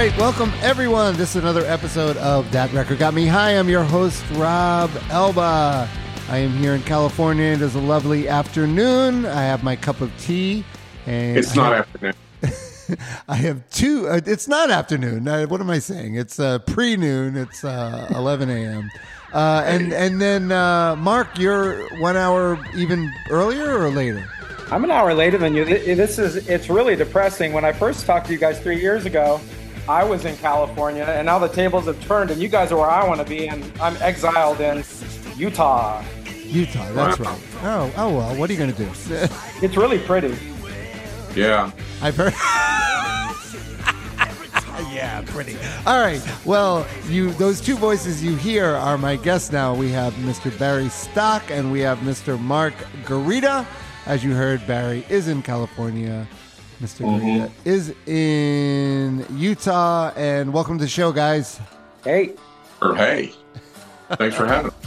All right, welcome everyone. This is another episode of That Record Got Me. Hi, I'm your host, Rob Elba. I am here in California. It is a lovely afternoon. I have my cup of tea. And It's I not have, afternoon. I have two. Uh, it's not afternoon. Uh, what am I saying? It's uh, pre noon. It's uh, 11 a.m. Uh, and and then uh, Mark, you're one hour even earlier or later? I'm an hour later than you. This is it's really depressing. When I first talked to you guys three years ago, I was in California, and now the tables have turned, and you guys are where I want to be, and I'm exiled in Utah. Utah. That's Wow. right. Oh, oh well. What are you gonna do? It's really pretty. Yeah. I've heard. yeah, pretty. All right. Well, you those two voices you hear are my guests now. We have Mr. Barry Stock and we have Mr. Mark Guerita. As you heard, Barry is in California. Mister Guerita is in Utah. And welcome to the show, guys. Hey, Or hey. Thanks for having me.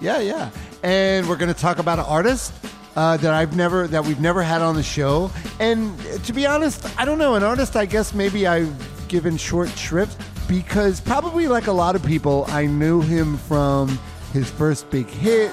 Yeah, yeah. And we're going to talk about an artist uh, that I've never that we've never had on the show. And to be honest, I don't know an artist. I guess maybe I've given short shrift because probably like a lot of people, I knew him from his first big hit.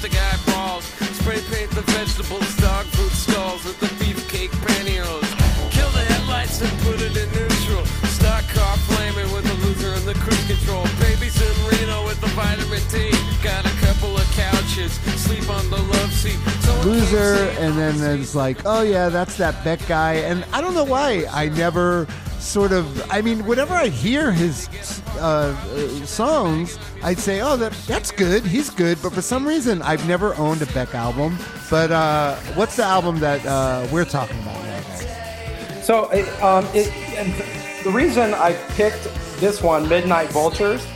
Plastic eyeballs. Spray paint the vegetables, dog food stalls with the beefcake pantyhose. Kill the headlights and put it in neutral. Stock car flaming with the loser and the cruise control. Babies in Reno with the vitamin D. Got a couple of couches, sleep on the love seat. So Loser, and then it's like, oh yeah, that's that Beck guy. And I don't know why I never sort of. I mean, whenever I hear his uh, uh, songs, I'd say, oh, that that's good. He's good. But for some reason, I've never owned a Beck album. But uh, what's the album that uh, we're talking about now, guys? so it, um, it, the reason I picked this one, Midnite Vultures,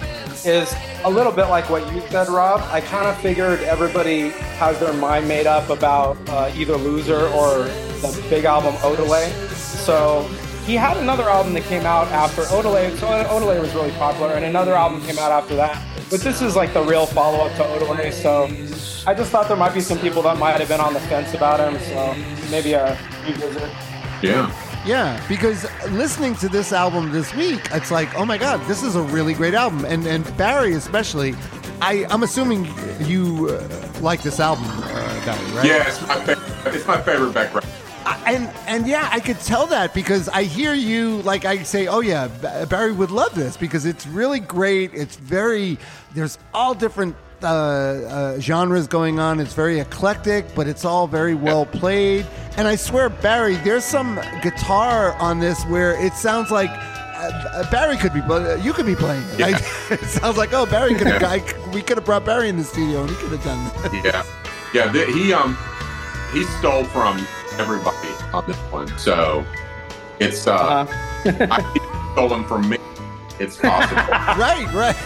is a little bit like what you said, Rob. I kind of figured everybody has their mind made up about uh, either Loser or the big album Odelay. So he had another album that came out after Odelay. So Odelay was really popular, and another album came out after that. But this is like the real follow-up to Odelay. So I just thought there might be some people that might have been on the fence about him. So maybe a revisit. Yeah. Yeah, because listening to this album this week, it's like, oh my god, this is a really great album, and and Barry especially. I I'm assuming you uh, like this album, uh, Barry, right? Yeah, it's my favorite. It's my favorite background. I- and and yeah, I could tell that because I hear you like I say, oh yeah, Barry would love this because it's really great. It's very there's all different uh, uh, genres going on. It's very eclectic, but it's all very well played. And I swear, Barry, there's some guitar on this where it sounds like. Uh, Barry could be, uh, you could be playing it. Yeah. Like, it sounds like, oh, Barry could have, Yeah. We could have brought Barry in the studio and he could have done that. Yeah. Yeah. th- he um he stole from everybody on this one. So it's uh Uh, I, he stolen from me. It's possible. right, right.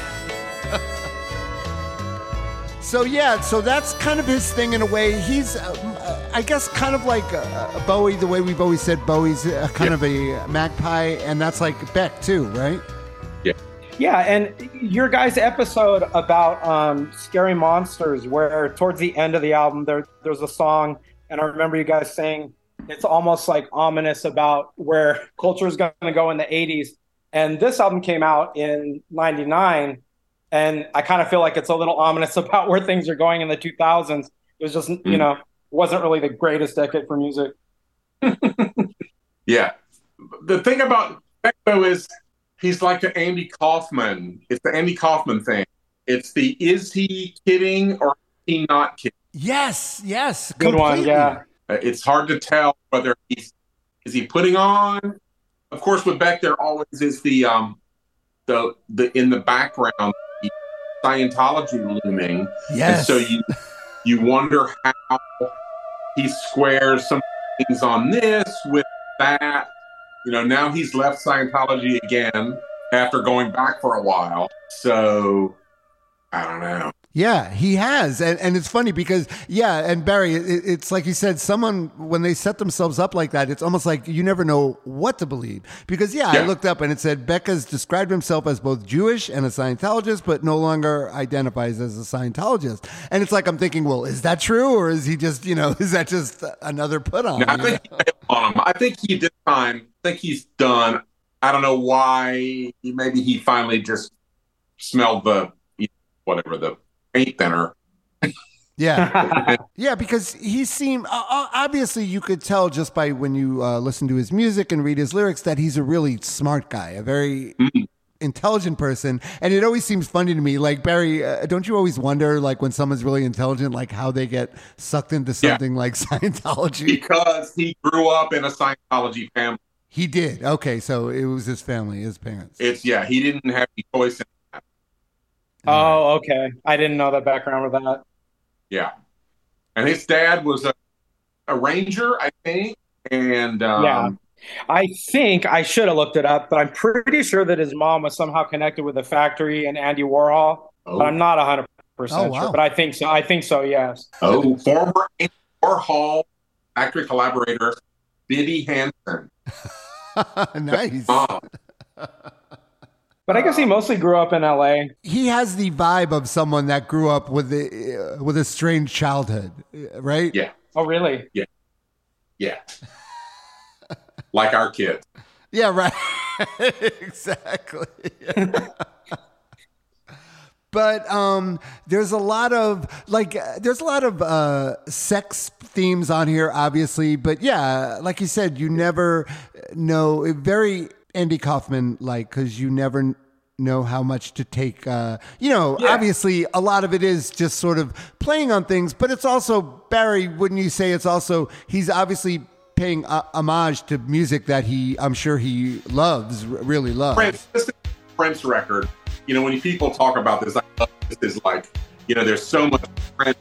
so yeah, so that's kind of his thing in a way. He's, um, uh, I guess, kind of like uh, Bowie. The way we've always said Bowie's uh, kind Yeah. of a magpie, and that's like Beck too, right? Yeah. Yeah, and your guys' episode about um, scary monsters, where towards the end of the album there there's a song, and I remember you guys saying it's almost like ominous about where culture is going to go in the '80s. And this album came out in '99, and I kind of feel like it's a little ominous about where things are going in the 2000s. It was just, you Mm. know, wasn't really the greatest decade for music. yeah. The thing about Beto is he's like the Andy Kaufman. It's the Andy Kaufman thing. It's the is he kidding or is he not kidding? Yes, yes, Good one, completely. yeah. Uh, It's hard to tell whether he's is he putting on. Of course, with Beck, there always is the um the the in the background the Scientology looming, and Yes. so you you wonder how he squares some things on this with that. You know, now he's left Scientology again after going back for a while. So I don't know. Yeah, he has, and and it's funny because yeah, and Barry, it, it's like you said, someone when they set themselves up like that, it's almost like you never know what to believe because yeah, Yeah. I looked up and it said Becca's described himself as both Jewish and a Scientologist, but no longer identifies as a Scientologist, and it's like I'm thinking, well, is that true or is he just you know is that just another put on? No, I think he. I think he this time. I think he's done. I don't know why. Maybe he finally just smelled the whatever the paint thinner. Yeah. yeah, because he seemed uh, obviously you could tell just by when you uh, listen to his music and read his lyrics that he's a really smart guy, a very intelligent person. And it always seems funny to me. Like Barry, uh, don't you always wonder, like when someone's really intelligent, like how they get sucked into Yeah. something like Scientology? because he grew up in a Scientology family. He did. Okay, so it was his family, his parents. It's yeah, he didn't have any choice. In, Oh, okay. I didn't know the background with that. yeah, and his dad was a, a ranger, I think, and um, Yeah. I think I should have looked it up, but I'm pretty sure that his mom was somehow connected with the factory and Andy Warhol. oh, But I'm not 100% Oh, wow. sure. But I think so. I think so, yes. oh, former Andy Warhol factory collaborator Bibbe Hansen. nice. Mom. But I guess he mostly grew up in LA. He has the vibe of someone that grew up with a, uh, with a strange childhood, uh, right? Yeah, Oh, really? yeah, Yeah. like our kids. Yeah, right. exactly. but um there's a lot of like uh, there's a lot of uh sex themes on here obviously, but yeah, like you said, you never know very Andy Kaufman like cuz you never know how much to take uh you know Yeah. obviously a lot of it is just sort of playing on things but it's also barry wouldn't you say it's also he's obviously paying uh, homage to music that he i'm sure he loves really loves Prince, this is Prince record. You know, when people talk about this, I love this is like, you know, there's so much Prince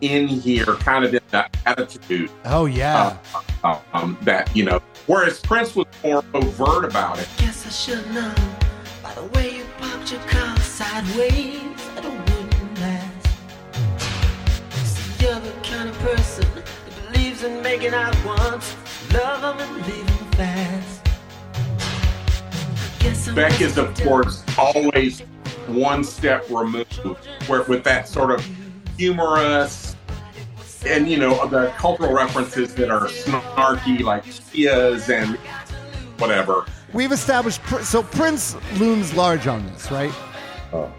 in here, kind of in that attitude oh yeah uh, um, that you know. Whereas Prince was more overt about it. Guess I should know by the way you popped your car sideways that it wouldn't last. See, you're the kind of person that believes in making out once, love 'em and leave 'em fast. Beck is, of course, always one step removed, where with that sort of humorous and you know the cultural references that are snarky, like Kias and whatever. we've established Pr- so prince looms large on this right Oh,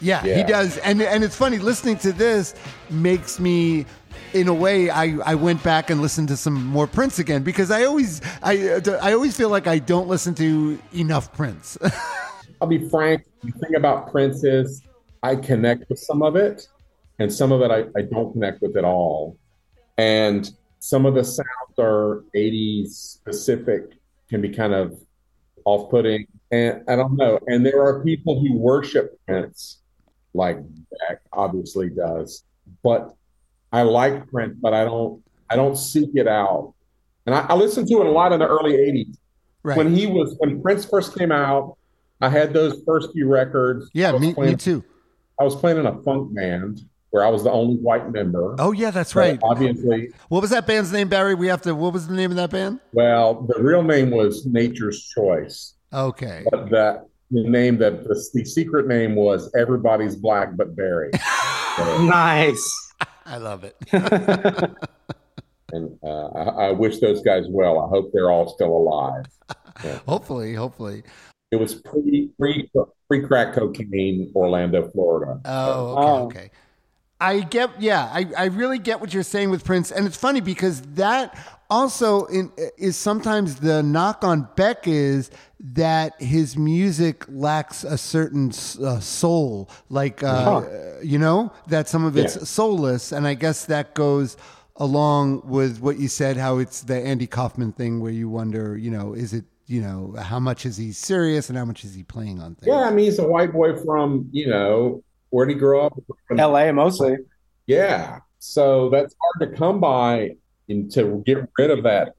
Yeah, yeah, he does, and and it's funny listening to this makes me. In a way, I, I went back and listened to some more Prince again because I always I I always feel like I don't listen to enough Prince. I'll be frank. The thing about Prince is I connect with some of it, and some of it I, I don't connect with at all. And some of the sounds are 80s specific, can be kind of off putting. And I don't know. And there are people who worship Prince, like Beck obviously does. But I like Prince, but I don't I don't seek it out. And I, I listened to it a lot in the early 80s right? when he was when Prince first came out, I had those first few records. Yeah, me, me too. I was playing in a funk band where I was the only white member. Oh yeah, that's But right. Obviously, What was that band's name, Barry? We have to. What was the name of that band? well, the real name was Nature's Choice, Okay. but the, the name that the, the secret name was Everybody's Black but Barry. So, Nice. I love it. and uh, I, I wish those guys well. I hope they're all still alive. hopefully, hopefully. It was pre pre pre crack cocaine, Orlando, Florida. Oh, okay, Oh. okay. I get, yeah, I, I really get what you're saying with Prince, and it's funny because that also in, is sometimes the knock on Beck is that his music lacks a certain uh, soul, like uh, you know that some of it's Yeah. soulless, and I guess that goes along with what you said, how it's the Andy Kaufman thing, where you wonder, you know, is it, you know, how much is he serious and how much is he playing on things? Yeah, I mean, he's a white boy from, you know, where'd he grow up? LA mostly. Yeah. So that's hard to come by and to get rid of that.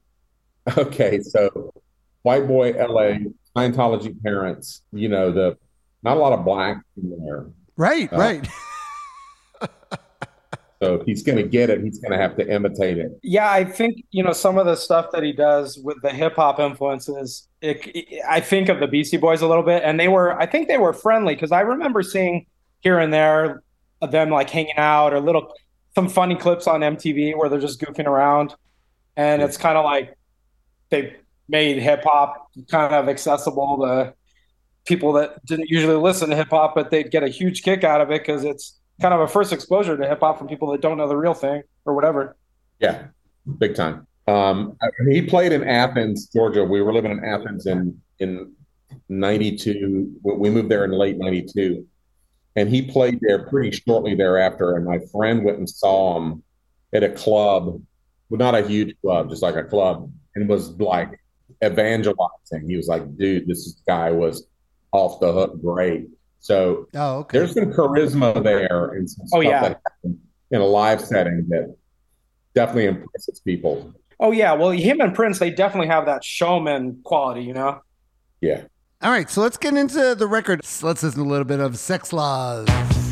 Okay, so white boy LA, Scientology parents, you know, the not a lot of black in there. Right, Uh, right. So if he's going to get it, he's going to have to imitate it. Yeah, I think you know some of the stuff that he does with the hip hop influences. It, it- I think of the Beastie Boys a little bit, and they were. I think they were friendly because I remember seeing here and there of them like hanging out or little some funny clips on MTV where they're just goofing around, and it's kind of like they made hip hop kind of accessible to people that didn't usually listen to hip hop, but they'd get a huge kick out of it because it's kind of a first exposure to hip hop from people that don't know the real thing or whatever. Yeah, big time. Um, he played in Athens, Georgia. We were living in Athens in in '92. We moved there in late '92, and he played there pretty shortly thereafter. And my friend went and saw him at a club, well, not a huge club, just like a club, and was like evangelizing. He was like, "Dude, this guy was off the hook, great." So Oh, okay. there's some charisma there and some Oh, stuff yeah. that in a live setting that definitely impresses people. Oh yeah, well him and Prince they definitely have that showman quality, you know. Yeah. All right, so let's get into the record. Let's listen to a little bit of Sexx Laws.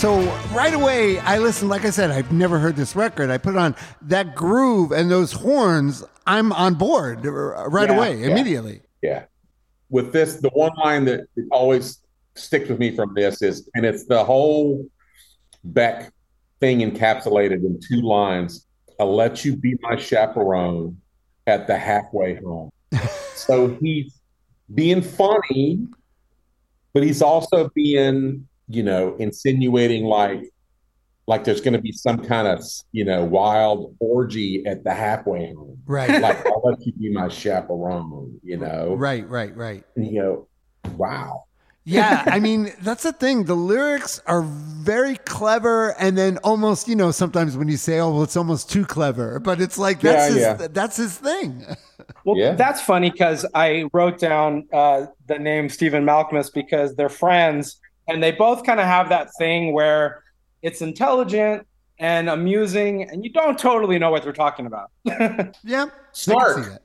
So, right away, I listened. Like I said, I've never heard this record. I put it on that groove and those horns. I'm on board uh, right Yeah, away, yeah. immediately. Yeah. With this, the one line that always sticks with me from this is, and it's the whole Beck thing encapsulated in two lines. I'll let you be my chaperone at the halfway home. so he's being funny, but he's also being, you know, insinuating like, like there's going to be some kind of, you know, wild orgy at the halfway home. Right, Like, I'll let you be my chaperone, you know? right, right, right. And you go, wow. Yeah, I mean that's the thing. The lyrics are very clever, and then almost, you know, sometimes when you say, "Oh, well, it's almost too clever," but it's like that's Yeah, his, yeah. that's his thing. Well, Yeah. that's funny because I wrote down uh, the name Stephen Malkmus because they're friends, and they both kind of have that thing where it's intelligent and amusing, and you don't totally know what they're talking about. Yeah, Snark.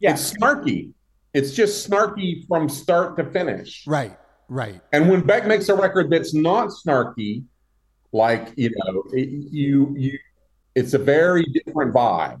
Yeah. It's snarky. It's just snarky from start to finish. Right, right. And when Beck makes a record that's not snarky, like you know, it, you you, it's a very different vibe,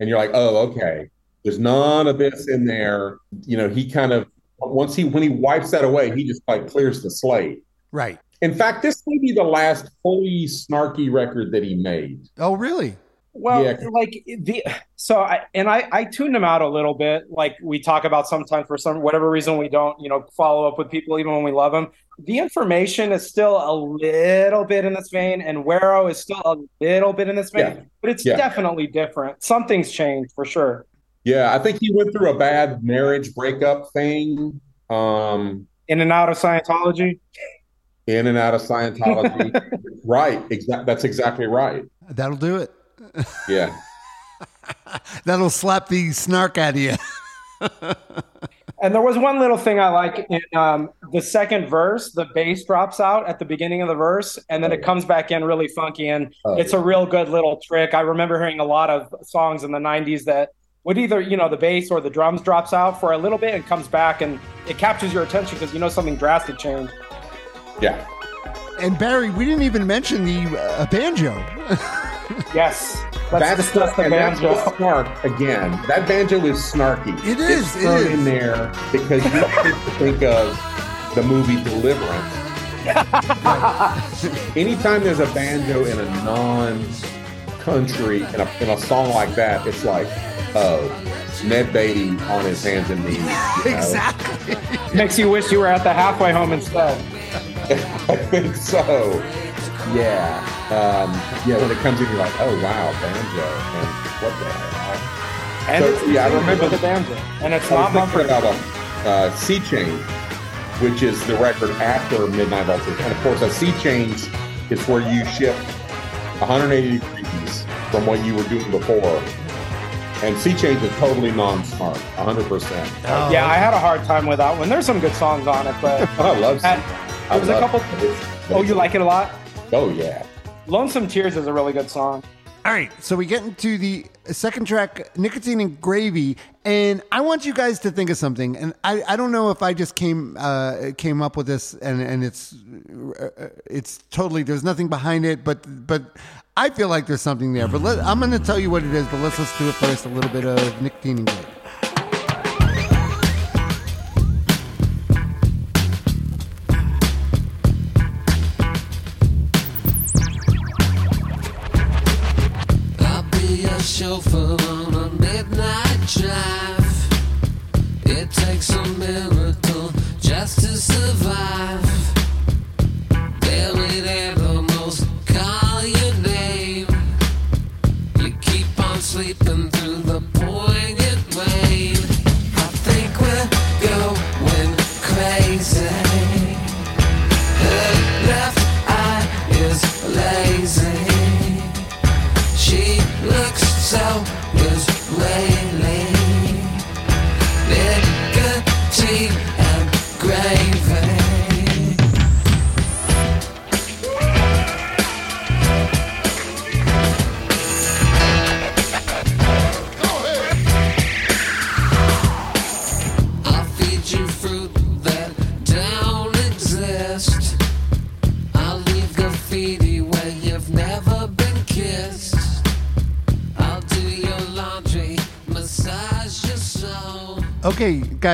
and you're like, oh, okay. There's none of this in there. You know, he kind of once he when he wipes that away, he just like clears the slate. Right. In fact, this may be the last fully snarky record that he made. Oh, really? Well, Yeah. like the so I and I I tuned him out a little bit. Like we talk about sometimes for some whatever reason we don't you know follow up with people even when we love them. The information is still a little bit in this vein, and Guero is still a little bit in this vein, Yeah. but it's Yeah. definitely different. Something's changed for sure. Yeah, I think he went through a bad marriage breakup thing. Um, In and out of Scientology. in and out of Scientology. right. Exactly. That's exactly right. That'll do it. Yeah. That'll slap the snark out of you. And there was one little thing I like in um, the second verse. The bass drops out at the beginning of the verse, and then it comes back in really funky, and Oh, it's a real good little trick. I remember hearing a lot of songs in the '90s that would either you know the bass or the drums drops out for a little bit and comes back, and it captures your attention because you know something drastic changed. Yeah. And Barry, we didn't even mention the uh, banjo. Yes. Let's That's discuss the and that's banjo. the snark again. That banjo is snarky. It is, It's it thrown is. in there because you have to think of the movie Deliverance. Anytime there's a banjo in a non-country in a, in a song like that, it's like, oh, Ned Beatty on his hands and knees. you know? Exactly. Makes you wish you were at the halfway home instead. I think so. Yeah. Um, yeah, when it comes in, you're like, oh, wow, banjo. And what the hell? And So, it's yeah, I remember the- the banjo. And it's I not was thinking about a uh, Sea Change, which is the record after Midnite Vultures. And of course, a Sea Change is where you shift 180 degrees from what you were doing before. And Sea Change is totally non-smart, 100%. Oh. Yeah, I had a hard time with that one. There's some good songs on it, but I love Sea And I there was a couple- it. It's- oh, you like it a lot? Oh, yeah. Lonesome Tears is a really good song. All right, so we get into the second track, Nicotine and Gravy, and I want you guys to think of something. And I, I don't know if I just came uh, came up with this, and and it's uh, it's totally there's nothing behind it, but but I feel like there's something there. But let, I'm going to tell you what it is. But let's let's do it first. A little bit of and Gravy.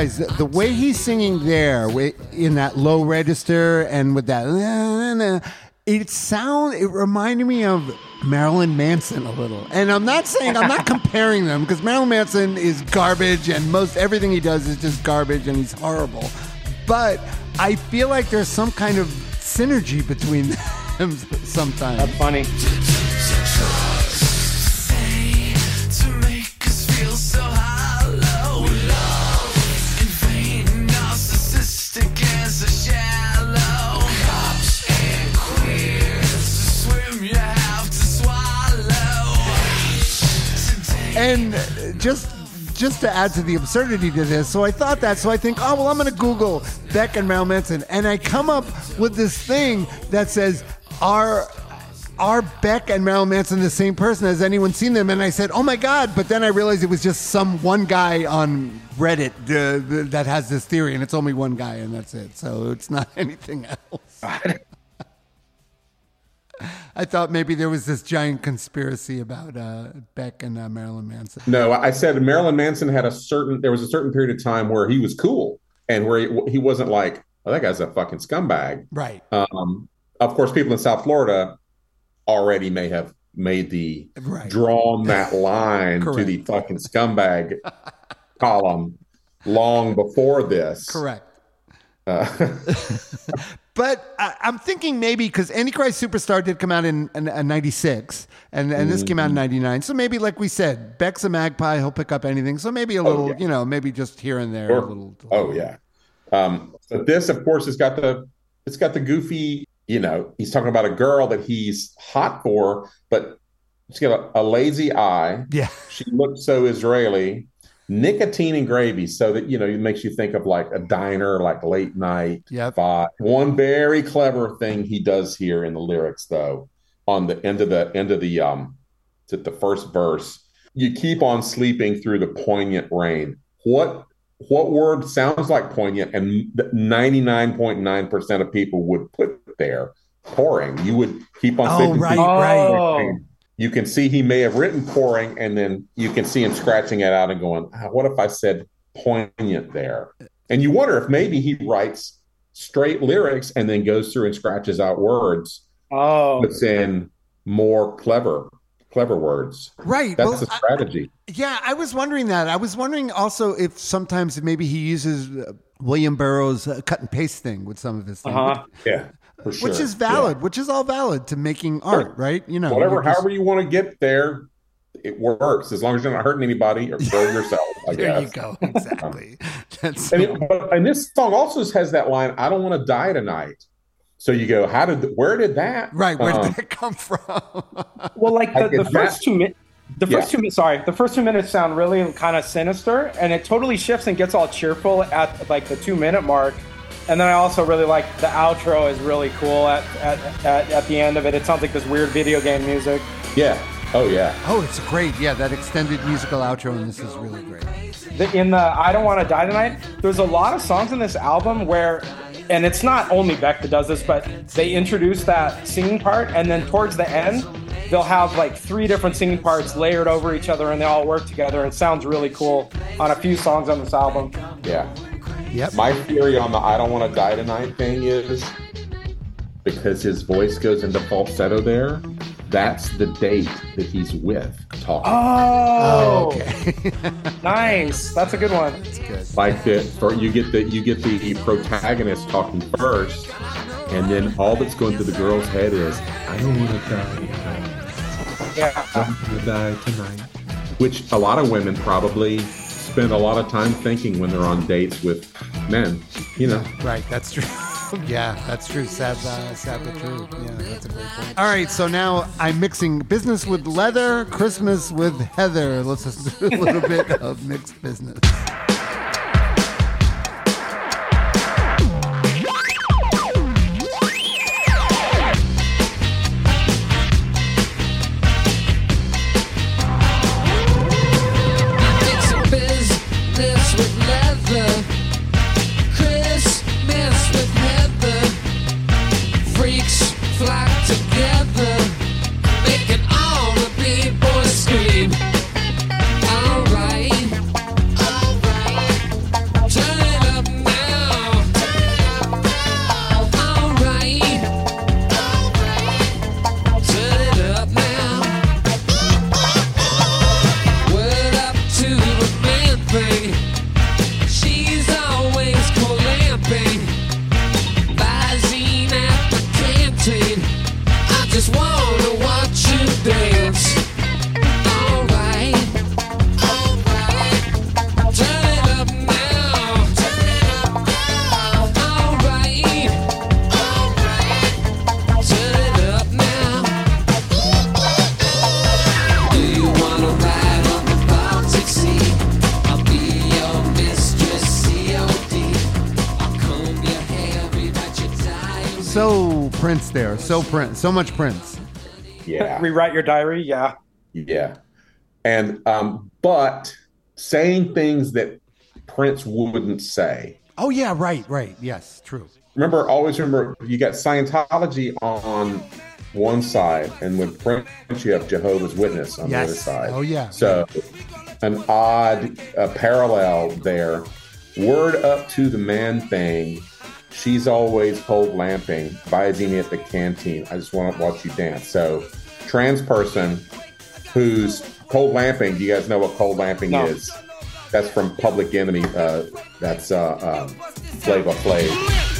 Guys, the, the way he's singing there, in that low register and with that, it sound it reminded me of Marilyn Manson a little. And I'm not saying I'm not comparing them because Marilyn Manson is garbage and most everything he does is just garbage and he's horrible. But I feel like there's some kind of synergy between them sometimes. That's funny. And just just to add to the absurdity to this, so I thought that. So I think, oh well, I'm going to Google Beck and Marilyn Manson, and I come up with this thing that says, are are Beck and Marilyn Manson the same person? Has anyone seen them? And I said, oh my god! But then I realized it was just some one guy on Reddit uh, that has this theory, and it's only one guy, and that's it. So it's not anything else. I thought maybe there was this giant conspiracy about uh, Beck and uh, Marilyn Manson. No, I said Marilyn Manson had a certain. There was a certain period of time where he was cool and where he, he wasn't like, "Oh, that guy's a fucking scumbag." Right. Um, of course, people in South Florida already may have made the Right. drawn that line to the fucking scumbag column long before this. Correct. Uh, But I, I'm thinking maybe because Antichrist Superstar did come out in, in, in 96 and, and this came out in 99. So maybe, like we said, Beck's a magpie. He'll pick up anything. So maybe a little, yeah. you know, maybe just here and there. A Sure. little, Oh yeah. Um, but this, of course, has got the it's got the goofy. You know, he's talking about a girl that he's hot for, but she's got a, a lazy eye. Yeah. She looks so Israeli. Nicotine and gravy, so that you know, it makes you think of like a diner, like late night. Yep. vibe. One very clever thing he does here in the lyrics, though, on the end of the end of the um, to the first verse, you keep on sleeping through the poignant rain. What what word sounds like poignant and 99.9% of people would put there pouring. You would keep on Oh, saying right, right. You can see he may have written pouring, and then you can see him scratching it out and going, "Ah, "What if I said poignant there?" And you wonder if maybe he writes straight lyrics and then goes through and scratches out words, Oh, puts in more clever, clever words. Right. That's well, the I- strategy. Yeah, I was wondering that. I was wondering also if sometimes maybe he uses uh, William Burroughs' uh, cut and paste thing with some of his things, uh-huh. yeah, for sure. which is valid, which is all valid to making art, right? You know, whatever, just- however you want to get there, it works as long as you're not hurting anybody or, or yourself. I There you go. Exactly. That's And, it, but, and this song also has that line, "I don't want to die tonight." So you go, how did where did that? right. Where um, did that come from? Well, like the, the first that. two minutes. The first Yeah. two minutes, sorry, the first two minutes sound really kind of sinister, and it totally shifts and gets all cheerful at like the two minute mark. And then I also really like the outro is really cool at, at, at, at the end of it. It sounds like this weird video game music. yeah. Oh yeah. oh, it's great. Yeah, that extended musical outro in this is really great. The, in the I Don't Want to Die Tonight, there's a lot of songs in this album where, and it's not only Beck that does this, but they introduce that singing part, and then towards the end, they'll have like three different singing parts layered over each other, and they all work together. It sounds really cool on a few songs on this album. Yeah. Yep. My theory on the I don't want to die tonight thing is because his voice goes into falsetto there, that's the date that he's with talking. Oh, oh okay. nice. That's a good one. That's good. Like the for you get the you get the protagonist talking first, and then all that's going through the girl's head is I don't want to die tonight. Yeah. I don't want to die tonight. Which a lot of women probably spend a lot of time thinking when they're on dates with men. You know. Right. That's true. yeah, that's true. Sad, uh, sad but true. Yeah, that's a great point. All right, so now I'm mixing business with leather, Christmas with Heather. Let's just do a little bit of Mixed Bizness. So Prince. So much Prince. Yeah. Rewrite your diary. Yeah. Yeah. And um, but saying things that Prince wouldn't say. Oh yeah, right, right. Yes, true. Remember, always remember you got Scientology on one side, and with Prince you have Jehovah's Witness on the other Yes. side. Oh yeah. So an odd uh, parallel there. Word up to the man thing. She's always cold lamping, Visine at the canteen. I just want to watch you dance. So, trans person who's cold lamping. Do you guys know what cold lamping No. is? That's from Public Enemy. Uh, that's uh, um, Flavor Flav.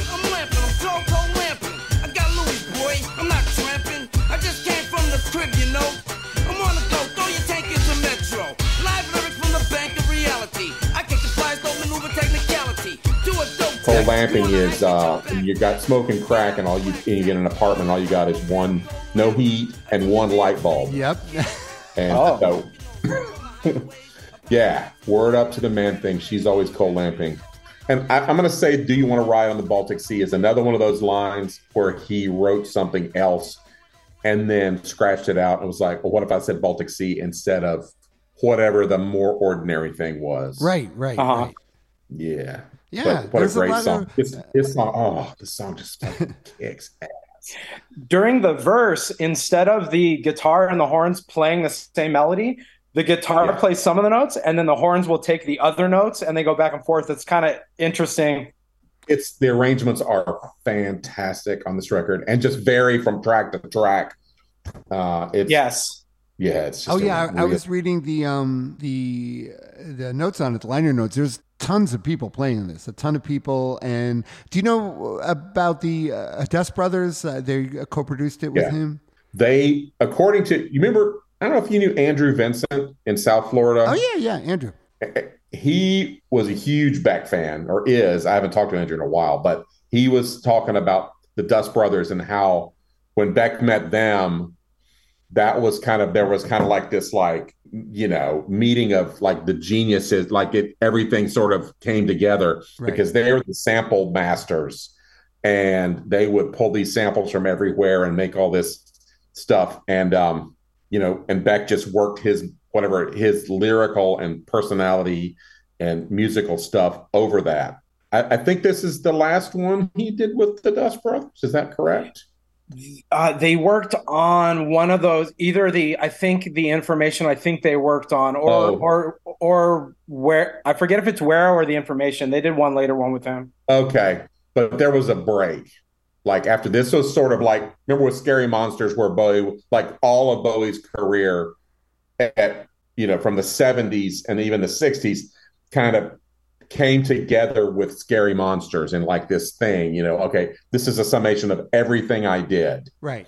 Cold tech. lamping is uh, hang when you got smoking crack and all you, and you get an apartment. All you got is one no heat and one light bulb. Yep. And Oh. so, yeah, word up to the man thing. She's always cold lamping. And I, I'm going to say, Do You Want to Ride on the Baltic Sea is another one of those lines where he wrote something else and then scratched it out and was like, Well, what if I said Baltic Sea instead of whatever the more ordinary thing was? right, right, Uh-huh. right. Yeah. Yeah, But what a there's a great song. of- This, this song, oh, the song just fucking kicks ass. during the verse, instead of the guitar and the horns playing the same melody, the guitar Yeah. plays some of the notes, and then the horns will take the other notes, and they go back and forth. It's kind of interesting. It's the arrangements are fantastic on this record and just vary from track to track. Uh, it's Yes. yeah, it's. Just Oh yeah, I, I was reading the um the the notes on it, the liner notes. There's tons of people playing this, a ton of people. And do you know about the uh, Dust Brothers? Uh, they co-produced it with Yeah. him. They, according to you, remember. I don't know if you knew Andrew Vincent in South Florida. Oh yeah, yeah, Andrew. he was a huge Beck fan, or is. I haven't talked to Andrew in a while, but he was talking about the Dust Brothers and how when Beck met them, that was kind of there was kind of like this like you know meeting of like the geniuses, like it everything sort of came together Right. because they were the sample masters, and they would pull these samples from everywhere and make all this stuff, and um, you know, and Beck just worked his whatever his lyrical and personality and musical stuff over that. I, I think this is the last one he did with the Dust Brothers. Is that correct? Uh, they worked on one of those, either the, I think the information I think they worked on, or, Oh. or, or Guero, I forget if it's Guero or the information. They did one later one with him. Okay, but there was a break. Like after this was sort of like remember with Scary Monsters where Bowie like all of Bowie's career at you know from the 70s and even the 60s kind of came together with Scary Monsters and like this thing, you know, okay, this is a summation of everything I did. Right.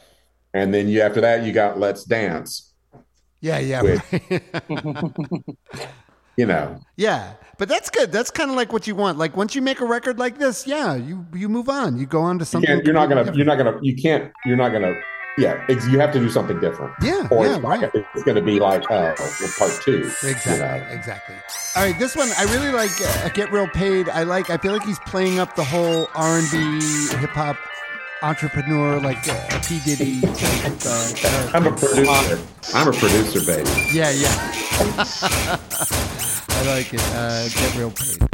And then you after that you got Let's Dance, Yeah, yeah, you know. yeah. But that's good. That's kind of like what you want. Like once you make a record like this, yeah, you you move on. You go on to something. you're not gonna you're not gonna you can't you're not gonna yeah, it's, you have to do something different. Yeah, Or yeah, it's, right. it's going to be like, well, part two. Exactly, You know? exactly. All right, this one I really like. Uh, Get real paid. I like. I feel like he's playing up the whole R and B hip hop entrepreneur, like uh, P Diddy. Type, uh, I'm a producer. I'm a producer, baby. yeah, yeah. I like it. Uh, get real paid.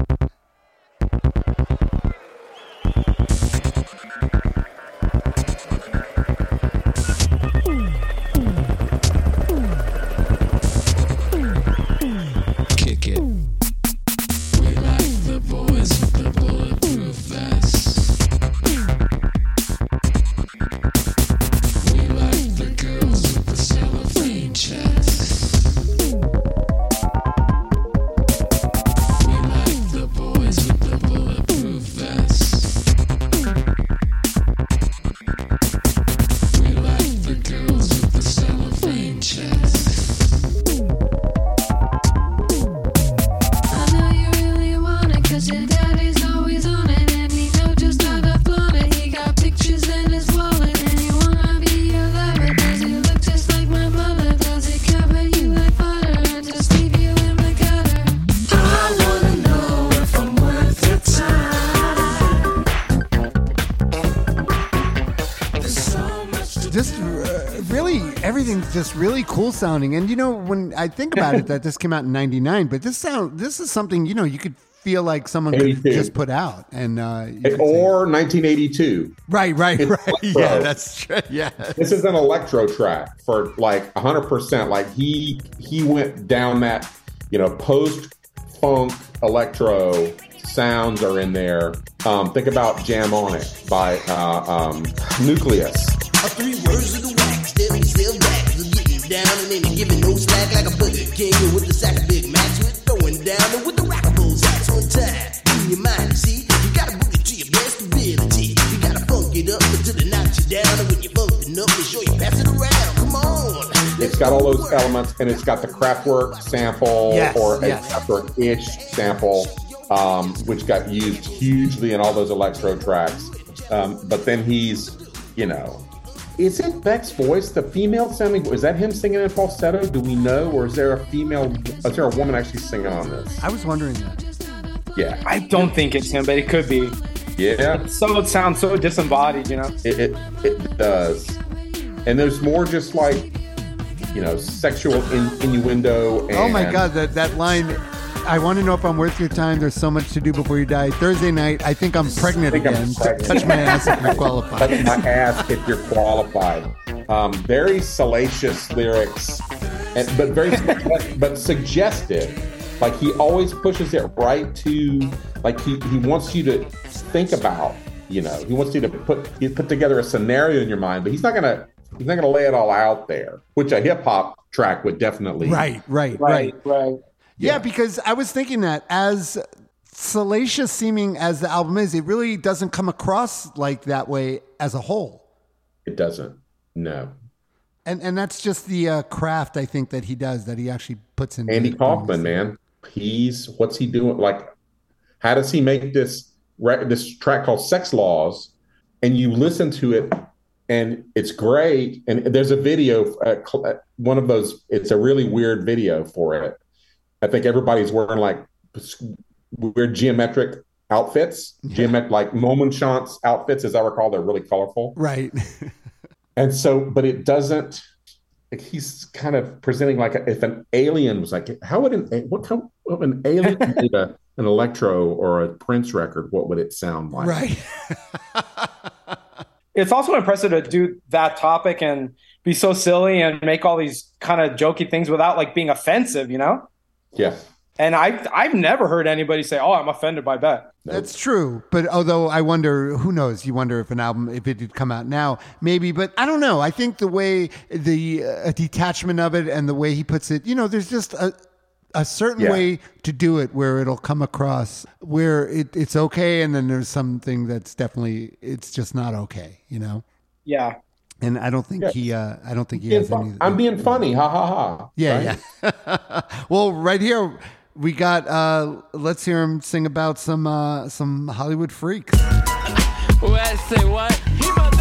Cool sounding. And you know, when I think about it, that this came out in '99, but this sound, this is something you know you could feel like someone could just put out, and uh, you say- or 1982. right, right, it's right. electro. Yeah, that's true. Yeah, This is an electro track for like 100%. Like he he went down that, you know, post funk electro sounds are in there. Um, think about Jam on It by uh, um, Newcleus. Three words of the wax, then he still back. So getting down and then he giving no slack like a Burger King with the sack of Big Macs. With throwing down and with the rockables hats on time. In your mind, see, you gotta book it to your best ability. You gotta funk it up until it knocks you down. And when you're bumping up, make sure you pass it around. Come on. It's got all those elements, and it's got the Kraftwerk sample Yes, or a yes. Kraftwerk-ish sample, um, which got used hugely in all those electro tracks. Um, but then he's, you know, is it Beck's voice, the female sounding? Is that him singing in falsetto? Do we know, or is there a female? Is there a woman actually singing on this? I was wondering that. Yeah, I don't think it's him, but it could be. yeah, So it sounds so disembodied, you know? it, it it does. And there's more just like, you know, sexual in, innuendo. And, Oh my god, that that line! I want to know if I'm worth your time. There's so much to do before you die. Thursday night, I think I'm pregnant think I'm again. Pregnant. Touch my ass if you're qualified. Touch my ass if you're qualified. Um, very salacious lyrics, and, but very but suggestive. Like he always pushes it right to like he, he wants you to think about. You know, he wants you to put he put together a scenario in your mind, but he's not gonna he's not gonna lay it all out there, which a hip hop track would definitely. Right, right, right. Right, right. Yeah, because I was thinking that as salacious seeming as the album is, it really doesn't come across like that way as a whole. It doesn't. No. And and that's just the uh, craft I think that he does that he actually puts in. Andy Kaufman, man, he's what's he doing? Like, how does he make this this track called "Sexx Laws"? And you listen to it, and it's great. And there's a video, uh, uh, one of those. It's a really weird video for it. I think everybody's wearing like weird geometric outfits, geometric like Mummenschanz outfits, as I recall. They're really colorful. Right. And so, but it doesn't. Like he's kind of presenting like if an alien was like, how would an what kind of an alien made a, an electro or a Prince record? What would it sound like? right. It's also impressive to do that topic and be so silly and make all these kind of jokey things without like being offensive, you know? Yeah. And I I've never heard anybody say, "Oh, I'm offended by that." That's true. But although I wonder, who knows? You wonder if an album, if it did come out now, maybe. But I don't know. I think the way the uh, detachment of it and the way he puts it, you know, there's just a a certain Yeah. way to do it where it'll come across where it, it's okay, and then there's something that's definitely it's just not okay. You know. Yeah. And I don't think Yeah. he. Uh, I don't think he Being has fu- any. I'm being funny. Ha ha ha. Yeah, Right? yeah. well, right here we got. uh Let's hear him sing about some uh some Hollywood freaks. What I say what?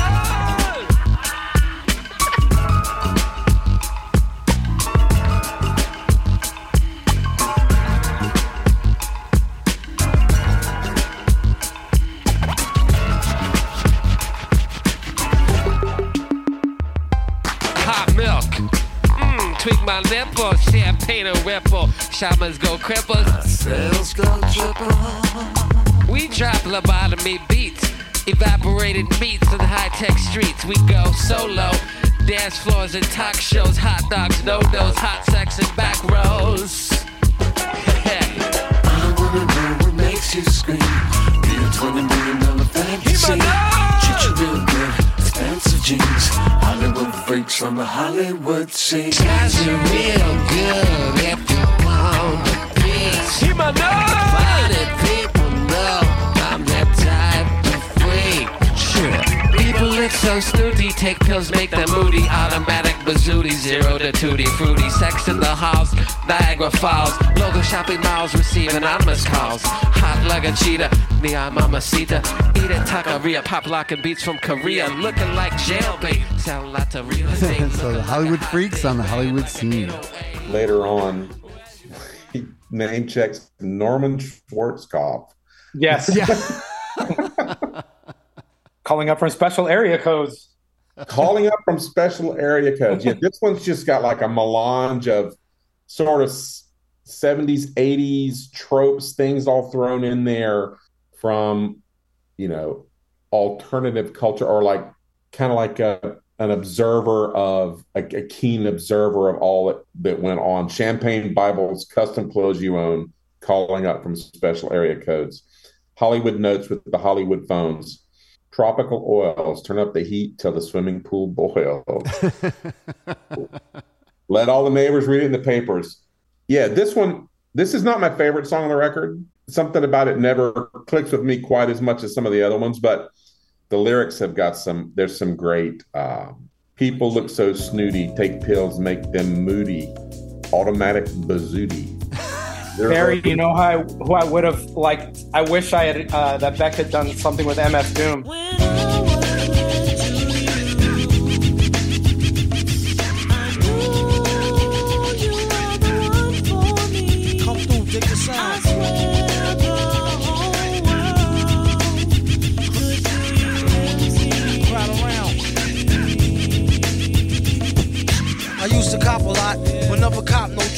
My nipple, champagne and ripple. Shamans go cripples. Sales go triple. We drop lobotomy beats, evaporated meats in high-tech streets. We go solo, dance floors and talk shows, hot dogs, NoDoz, hot sex and back rows. I wanna know what makes you scream. Be a twenty million dollar fantasy. Treat you real good. Expensive jeans. Hollywood freaks from the Hollywood scene. Guys are real good if you want the peace. He my Funny people People so snooty, take pills, make them moody. Automatic bazooty, zero to tutti fruity. Sex in the halls, Niagara Falls. Local shopping malls receive anonymous calls. Hot like a cheetah, neon mamacita. Eat it, taqueria, pop locking beats from Korea. Looking like jailbait, sound lots of real estate. so the Hollywood freaks on the Hollywood scene. Later on, he name checks Norman Schwarzkopf. Yes. Calling up from special area codes. calling up from special area codes. Yeah, this one's just got like a melange of sort of 70s, 80s tropes, things all thrown in there from, you know, alternative culture or like kind of like a, an observer of a, a keen observer of all that, that went on. Champagne Bibles, custom clothes you own, calling up from special area codes. Hollywood notes with the Hollywood phones. Tropical oils, turn up the heat till the swimming pool boils. Let all the neighbors read it in the papers. Yeah, this one, this is not my favorite song on the record. Something about it never clicks with me quite as much as some of the other ones, but the lyrics have got some, there's some great, um, people look so snooty, take pills, make them moody. Automatic bazooty. There Barry, you know how I, who I would have liked? I wish I had uh, that Beck had done something with MF Doom.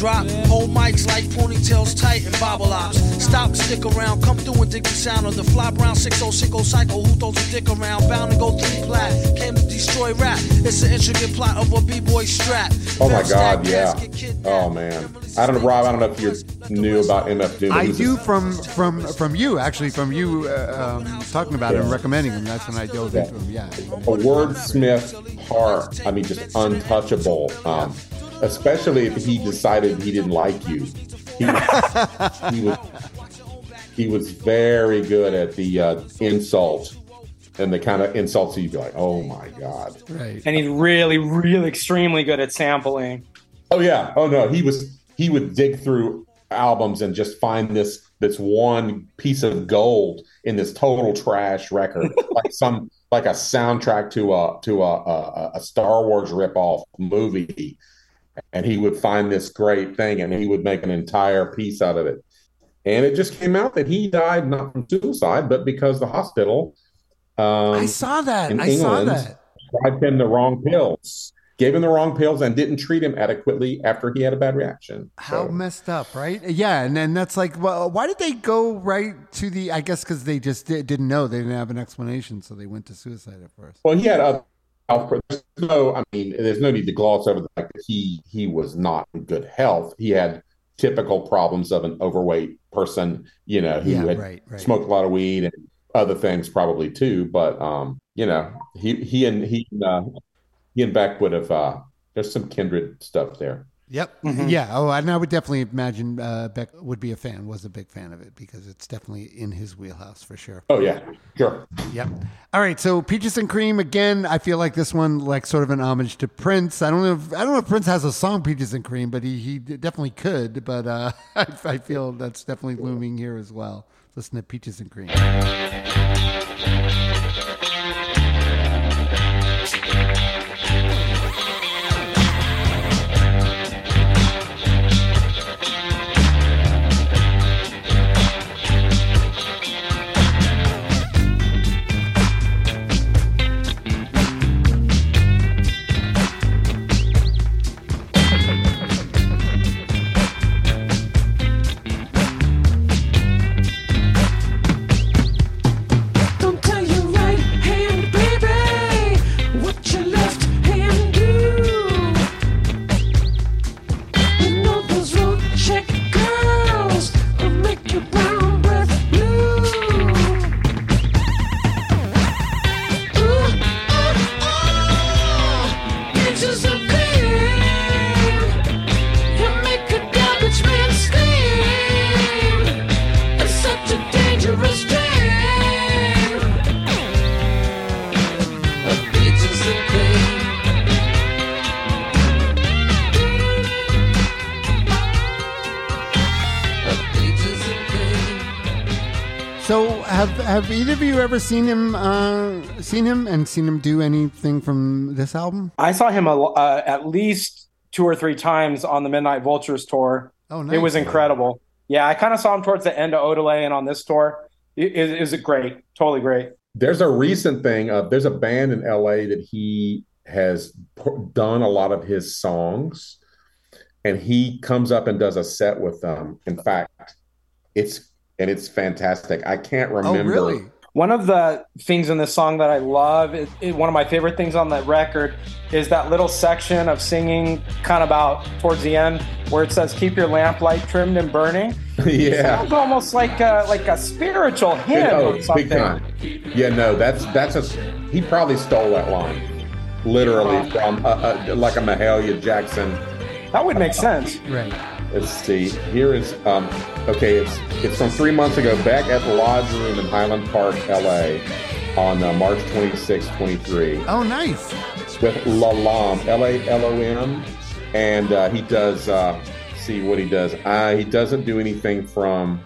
Drop. Hold mics like ponytails tight and bobble ops. Stop, stick around, come through and dig the sound of the fly brown 6060 cycle. Who throws a dick around? Bound to go three plat. Came to destroy rap. It's an intricate plot of a b-boy strap. Oh my God, yeah. cats get kidnapped. Oh man. I don't know, Rob. I don't know if you knew about MF Doom. I he was do from from from you actually from you uh, um, talking about it and recommending him. That's when I dove into him. Yeah. a wordsmith heart. I mean, just untouchable. Um, especially if he decided he didn't like you. He, he was he was very good at the uh, insult and the kind of insults you'd be like, "Oh my god." Right. And he's really, really extremely good at sampling. Oh yeah. Oh no. He was. He would dig through albums and just find this this one piece of gold in this total trash record, like some like a soundtrack to a to a a, a Star Wars ripoff movie, and he would find this great thing and he would make an entire piece out of it. And it just came out that he died not from suicide, but because the hospital. Um, I saw that. in I saw England, that. prescribed him the wrong pills, gave him the wrong pills, and didn't treat him adequately after he had a bad reaction. How So- messed up, right? Yeah, and then that's like, well, why did they go right to the? I guess because they just di- didn't know, they didn't have an explanation, so they went to suicide at first. well, he had other health. There's no, I mean, there's no need to gloss over the fact that he he was not in good health. He had typical problems of an overweight person, you know, who Yeah, had right, right. smoked a lot of weed and other things probably too. But um, you know, he he and he uh, he and Beck would have. Uh, there's some kindred stuff there. Yep. Mm-hmm. Yeah. Oh, and I would definitely imagine uh, Beck would be a fan, was a big fan of it because it's definitely in his wheelhouse for sure. Oh yeah, sure. Yep. All right. So Peaches and Cream again. I feel like this one, like sort of an homage to Prince. I don't know. If, I don't know if Prince has a song Peaches and Cream, but he he definitely could. But uh, I, I feel that's definitely looming here as well. Listen to Peaches and Cream. Either of you ever seen him? Uh, seen him and seen him do anything from this album? I saw him uh, at least two or three times on the Midnite Vultures tour. Oh, It was incredible. Yeah, I kind of saw him towards the end of Odelay and on this tour. It, it, it great, totally great. There's a recent thing. Uh, there's a band in LA that he has p- done a lot of his songs, and he comes up and does a set with them. In fact, it's and it's fantastic. I can't remember. Oh, remember. really? One of the things in this song that I love, is, is one of my favorite things on that record, is that little section of singing, kind of about towards the end, where it says "Keep your lamplight trimmed and burning." yeah. Sounds almost like a, like a spiritual hymn oh, or big something. time. Yeah, no, that's that's a. He probably stole that line, literally from uh, uh, like a Mahalia Jackson. That would make sense. Right. Let's see. Here is um. Okay, it's it's from three months ago. Back at the Lodge Room in Highland Park, L.A. on uh, March 26, 23. Oh, nice. with Lalom, L A L O M, and uh, he does. Uh, see what he does. Uh, he doesn't do anything from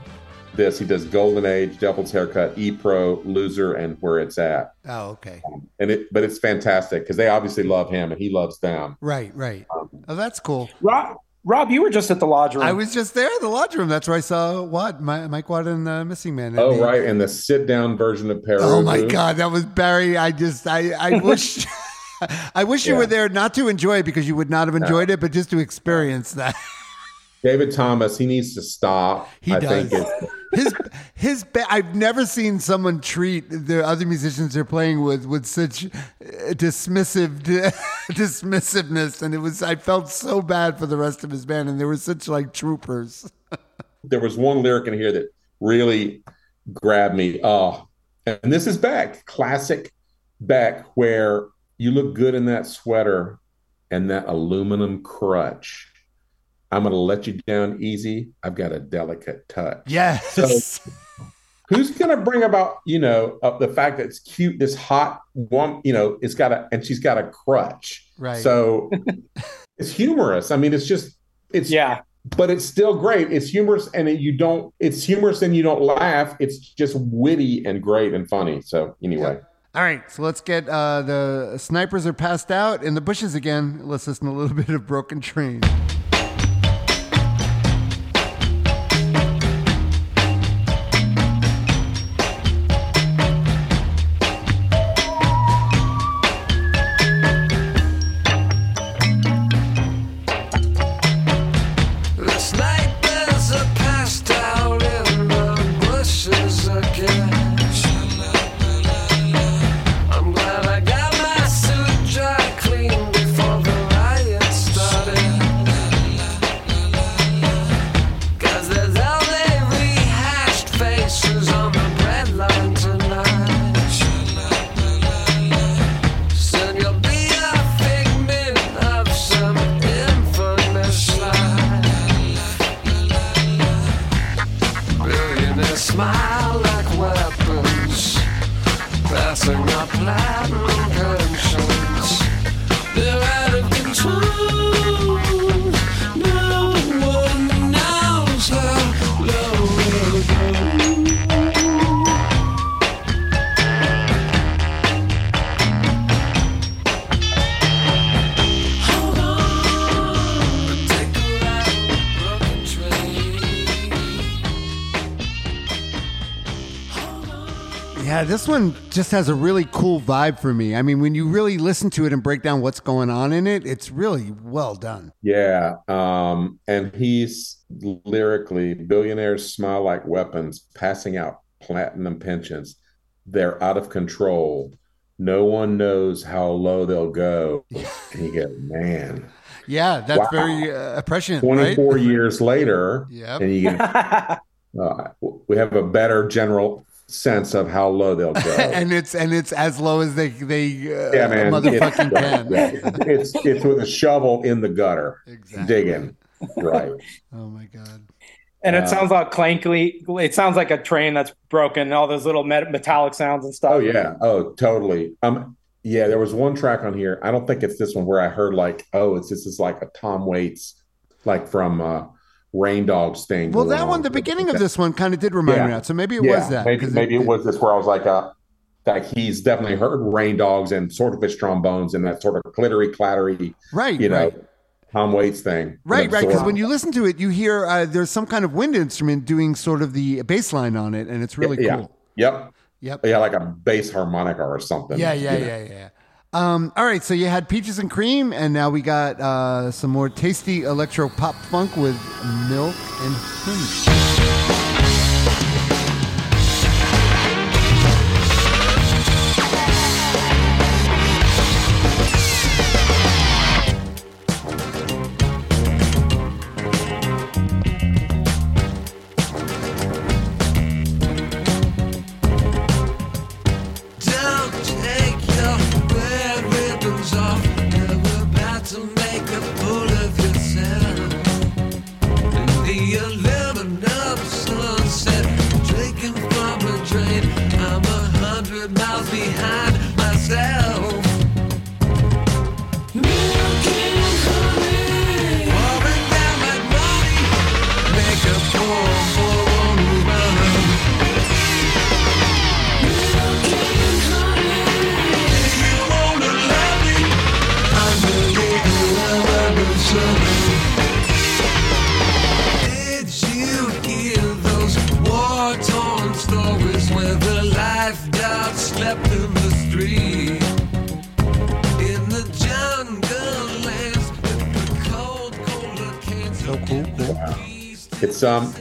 this. He does Golden Age, Devil's Haircut, E Pro, Loser, and Where It's At. Oh, okay. And it, but it's fantastic because they obviously love him and he loves them. Right, right. Oh, that's cool. Rob, Rob, you were just at the lodge room. I was just there, in the lodge room. That's where I saw what My, Mike Watt and uh, Missingmen. Oh right, and the sit down version of Pere Ubu. Oh my God, that was Barry. I just, I, I wish, I wish you Yeah. were there not to enjoy it because you would not have enjoyed it, but just to experience that. David Thomas, he needs to stop. He I does. think it's His his ba- I've never seen someone treat the other musicians they're playing with with such uh, dismissive dismissiveness, and it was I felt so bad for the rest of his band, and they were such like troopers. there was one lyric in here that really grabbed me. Oh, and this is Beck, classic Beck, where you look good in that sweater and that aluminum crutch. I'm going to let you down easy. I've got a delicate touch. Yes. Who's going to bring about, you know, uh, the fact that it's cute, this hot one, you know, it's got a, and she's got a crutch. Right. So it's humorous. I mean, it's just, it's, Yeah. but it's still great. It's humorous and it, you don't, it's humorous and you don't laugh. It's just witty and great and funny. So anyway, All right, so let's get uh, the snipers are passed out in the bushes again. Let's listen to a little bit of Broken Train. Yeah, this one just has a really cool vibe for me. I mean, when you really listen to it and break down what's going on in it, it's really well done. yeah. Um, and he's lyrically, billionaires smile like weapons, passing out platinum pensions. They're out of control. No one knows how low they'll go. And you go, man. Yeah, that's Wow. very uh, prescient, right? 24 years later, Yep. and you get, uh, we have a better general sense of how low they'll go. and it's and it's as low as they they uh, yeah, man, motherfucking it's, can. yeah, it's it's with a shovel in the gutter, Exactly. digging. Right. Oh my god. And it Uh, sounds like clankly. It sounds like a train that's broken. All those little met- metallic sounds and stuff. Oh yeah. Oh, totally. Um. Yeah, there was one track on here. I don't think it's this one where I heard like, oh, it's this is like a Tom Waits, like from uh, Rain Dogs thing. Well, that one, on. the beginning of this one kind of did remind me of that. So maybe it yeah, was that. Maybe, maybe it, was this where I was like, uh, like he's definitely heard Rain Dogs and Swordfishtrombones and that sort of clittery, clattery, Right, you know, right. Tom Waits thing. Right, right. Because when you listen to it, you hear uh, there's some kind of wind instrument doing sort of the bass line on it, and it's really yeah, cool. Yep. Yep. Yeah, like a bass harmonica or something. Yeah, yeah, know. yeah, yeah. Um, all right, so you had peaches and cream, and now we got uh, some more tasty electro pop funk with milk and honey.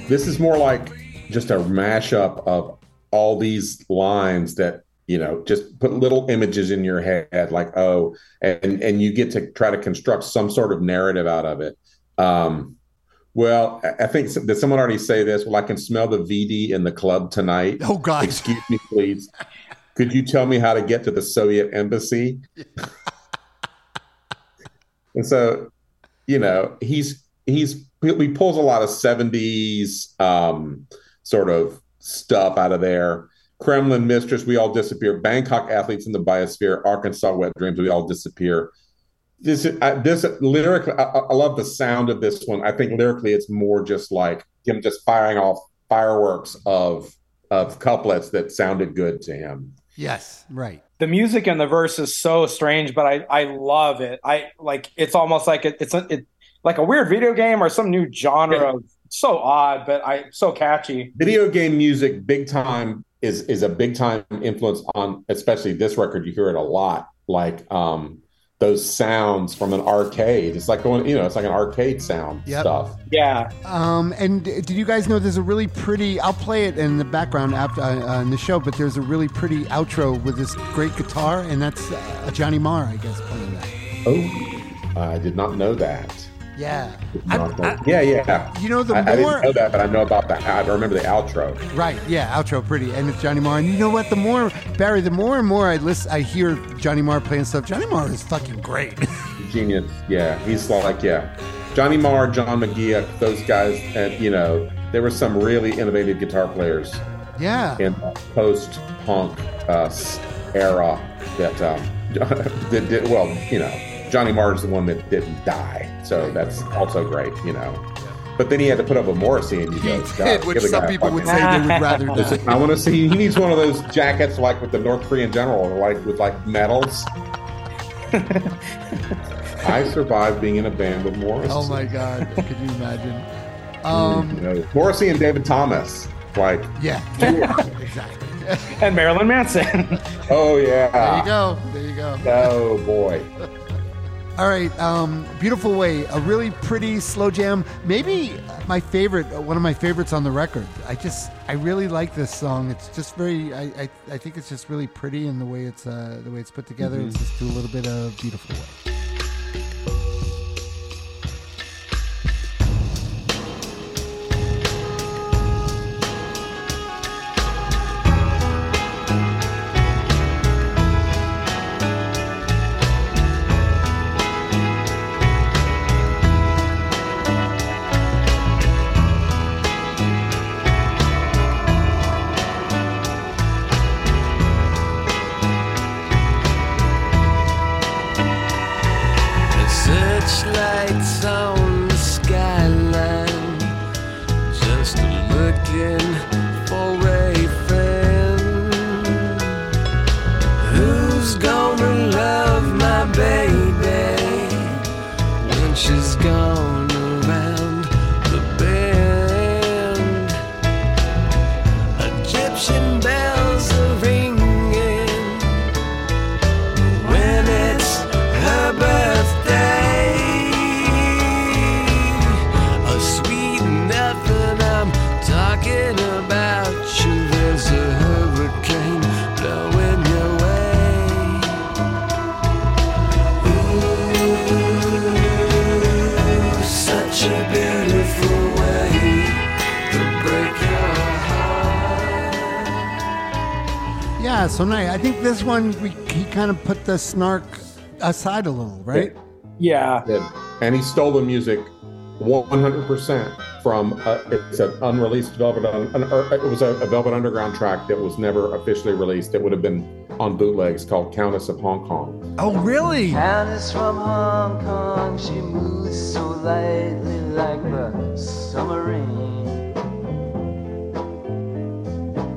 This is more like just a mashup of all these lines that you know just put little images in your head like oh and and you get to try to construct some sort of narrative out of it. Um well, I I think did someone already say this? Well, I can smell the VD in the club tonight. Oh God. Excuse me, please. Could you tell me how to get to the Soviet embassy? and so, you know, he's he's he pulls a lot of 70s um, sort of stuff out of there. Kremlin Mistress, we all disappear. Bangkok athletes in the biosphere. Arkansas wet dreams, we all disappear. This uh, this lyrically, I, I love the sound of this one. I think lyrically, it's more just like him just firing off fireworks of of couplets that sounded good to him. Yes, right. the music in the verse is so strange, but I I love it. I like it's almost like it, it's a, it like a weird video game or some new genre. Yeah. Of, so odd, but I so catchy. video game music big time is is a big time influence on especially this record you hear it a lot like um those sounds from an arcade it's like going you know it's like an arcade sound Yep. stuff Yeah, Um, and did you guys know there's a really pretty? I'll play it in the background after uh, uh, in the show, but there's a really pretty outro with this great guitar, and that's uh, Johnny Marr, I guess, playing that. oh i did not know that Yeah, I- yeah yeah you know the I, I didn't know that but i know about that i remember the outro right, yeah, outro pretty, and it's Johnny Marr. And you know what? The more Barry, the more and more I listen, I hear Johnny Marr playing stuff. Johnny Marr is fucking great. genius yeah he's like yeah johnny marr john mcgee those guys and you know there were some really innovative guitar players yeah, in post-punk uh, era that um, that did well. You know, Johnny Marr's the one that didn't die, so that's also great. You know, but then he had to put up with Morrissey, and you he go, did, which some people would say they would rather Listen, die. I want to see. He needs one of those jackets like with the North Korean general, like with like medals. I survived being in a band with Morrissey. Oh my God, could you imagine? Um, You know, Morrissey and David Thomas. Like, yeah, exactly. and Marilyn Manson. oh yeah. There you go. There you go. Oh boy. All right, um, beautiful way. A really pretty slow jam. Maybe my favorite, uh, one of my favorites on the record. I just, I really like this song. It's just very, I, I, I think it's just really pretty in the way it's, uh, the way it's put together. It's just do a little bit of beautiful way. Looking for so nice. I think this one, we, he kind of put the snark aside a little, right? yeah, did. and he stole the music 100% from uh, it's an unreleased Velvet Un- un- or it was a, a Velvet Underground track that was never officially released. It would have been on bootlegs called Countess of Hong Kong. Oh, really? Countess from Hong Kong, she moves so lightly like the summer rain.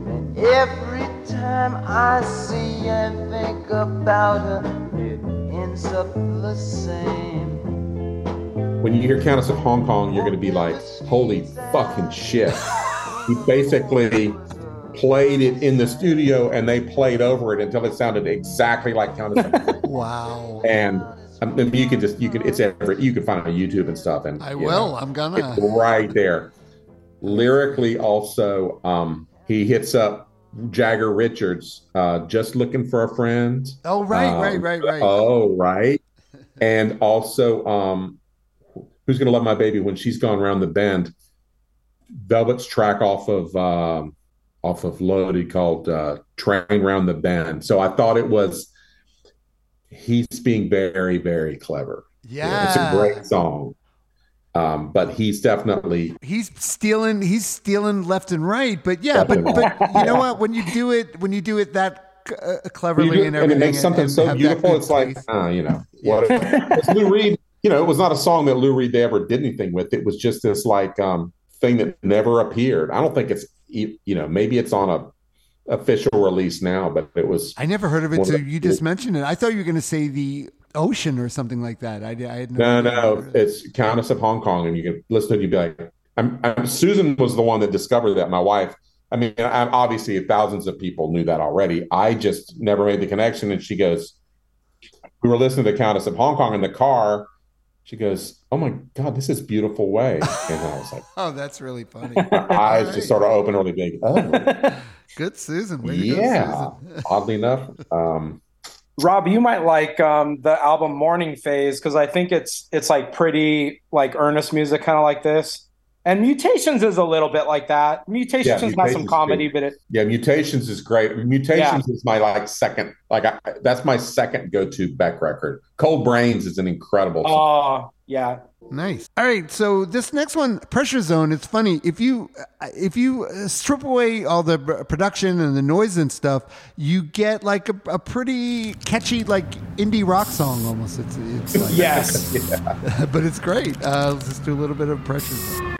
And every time I see and think about her, it ends up the same. When you hear Countess of Hong Kong, you're going to be like, "Holy fucking shit!" he basically played it in the studio, and they played over it until it sounded exactly like Countess. of Hong Kong. Wow. and I mean, you can just you can it's every you can find it on YouTube and stuff. And I will. know, I'm gonna. it's right there. Lyrically, also, um, he hits up Jagger Richards, uh, just looking for a friend. Oh right, Um, right, right, right. Oh, right. And also, um, Who's Gonna Love My Baby when she's gone around the bend? Velvet's track off of um, off of Loaded called uh, Train Round the Bend. So I thought it was he's being very, very clever. yeah, It's a great song. Um, but he's definitely He's stealing. He's stealing left and right. But yeah, but but you know what? When you do it, when you do it that uh, cleverly You do- and and it makes something and so beautiful. It's like, uh, you know, what it's Lou Reed. You know, it was not a song that Lou Reed ever did anything with. It was just this like um, thing that never appeared. I don't think it's you know maybe it's on a official release now, but it was. I never heard of it. So you just mentioned it. I thought you were going to say the ocean or something like that. I, I had No, no. no, it's Countess of Hong Kong, and you can listen to it. You'd be like, I'm, I'm, Susan was the one that discovered that. My wife. I mean, I'm, obviously, thousands of people knew that already. I just never made the connection. And she goes, "We were listening to the Countess of Hong Kong in the car." She goes, "Oh my God, this is beautiful way," and I was like, Oh, that's really funny. my eyes just sort of open really big. Oh, Good, Susan. To go, yeah. Susan. Oddly enough, um, Rob, you might like um, the album Morning Phase because I think it's it's like pretty like earnest music, kind of like this. And Mutations is a little bit like that. Mutations Yeah, has some comedy, but it yeah, Mutations is great. Mutations is my like second, like I, that's my second go-to Beck record. Cold Brains is an incredible. song. oh yeah. Nice. All right, so this next one, Pressure Zone. It's funny if you if you uh, strip away all the production and the noise and stuff, you get like a, a pretty catchy like indie rock song almost. It's it's like, Yes. but it's great. Uh, let's just do a little bit of Pressure Zone.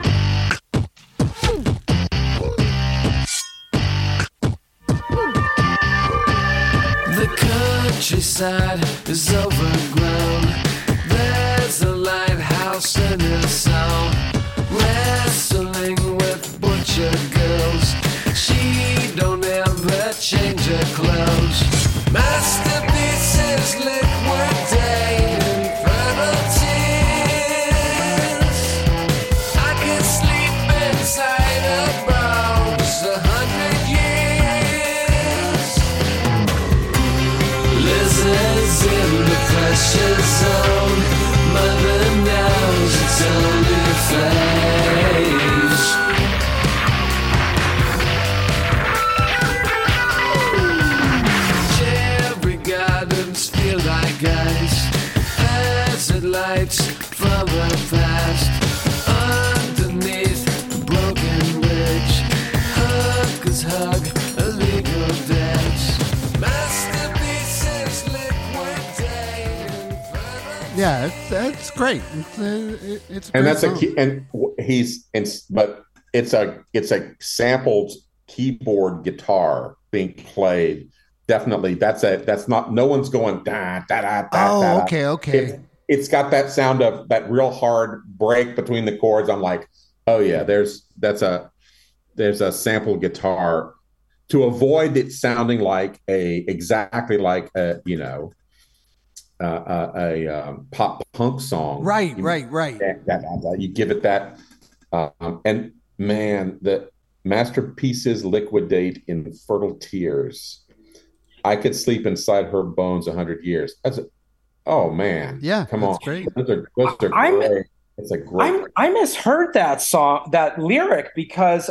Countryside is overgrown. Great. It's, it's a and great that's a key, and he's and but it's a it's a sampled keyboard guitar being played. Definitely, that's a that's not no one's going da da da da. Oh, da, da. okay, okay. It's, it's got that sound of that real hard break between the chords. I'm like, oh yeah, there's that's a there's a sample guitar to avoid it sounding like a exactly like a you know uh, a, a um, pop punk song. Right, You- right, right. that, that, that- you give it that um, and man the masterpieces liquidate in fertile tears i could sleep inside her bones a hundred years that's a, oh man Yeah, come that's on great. those are, those are I'm- great it's a great I I misheard that song, that lyric, because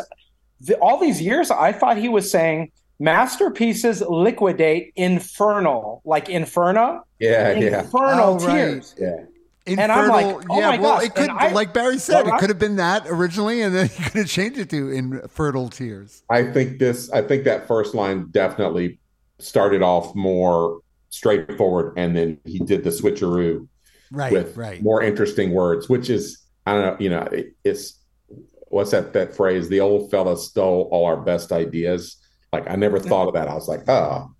the, all these years I thought he was saying masterpieces liquidate infernal, like inferno, yeah yeah infernal Oh, right. tears. yeah And I'm like, oh yeah, my well, gosh, it could, and I- like Barry said, Well, it could have been that originally, and then he could have changed it to in fertile tears. i think this i think that first line definitely started off more straightforward and then he did the switcheroo Right, with right. more interesting words, which is I don't know, you know, it, it's what's that that phrase? The old fella stole all our best ideas. Like I never thought of that. I was like, oh,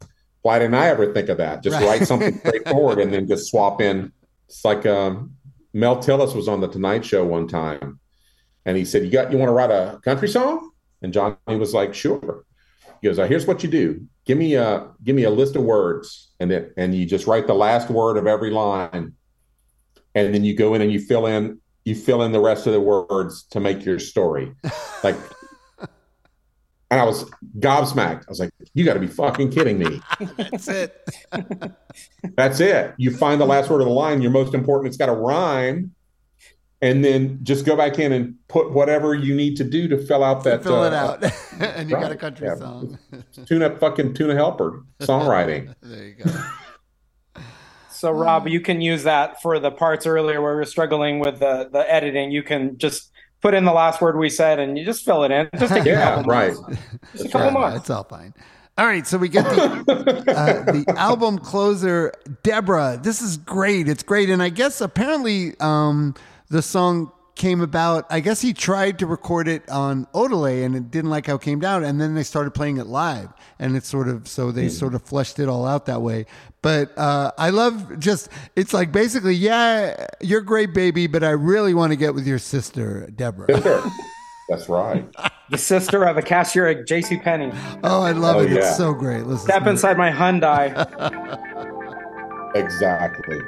why didn't I ever think of that? Just Right. write something straightforward and then just swap in. It's like um, Mel Tillis was on the Tonight Show one time, and he said, "You got you want to write a country song?" And Johnny was like, "Sure." He goes, "Here's what you do. Give me a give me a list of words, and then and you just write the last word of every line, and then you go in and you fill in you fill in the rest of the words to make your story. Like and I was gobsmacked. I was like, you got to be fucking kidding me. That's it. That's it. You find the last word of the line, your most important, it's got to rhyme. And then just go back in and put whatever you need to do to fill out that. Fill it uh, out, and you got a country yeah. song. Tuna fucking tuna helper songwriting. There you go. So Rob, you can use that for the parts earlier where we were struggling with the the editing. You can just put in the last word we said and you just fill it in. Just take a Yeah, couple right. months. Just a couple Yeah, months. It's all fine. All right, so we get the uh, the album closer, Debra. This is great. It's great, and I guess apparently um, the song came about. I guess he tried to record it on Odelay, and it didn't like how it came down. And then they started playing it live, and it's sort of so they sort of fleshed it all out that way. But uh, I love just it's like basically, yeah, you're great, baby, but I really want to get with your sister, Debra. Sure. That's right. The sister of a cashier at J.C. Penney. Oh, I love Oh, it. yeah. It's so great. Listen, Step inside my Hyundai. Exactly.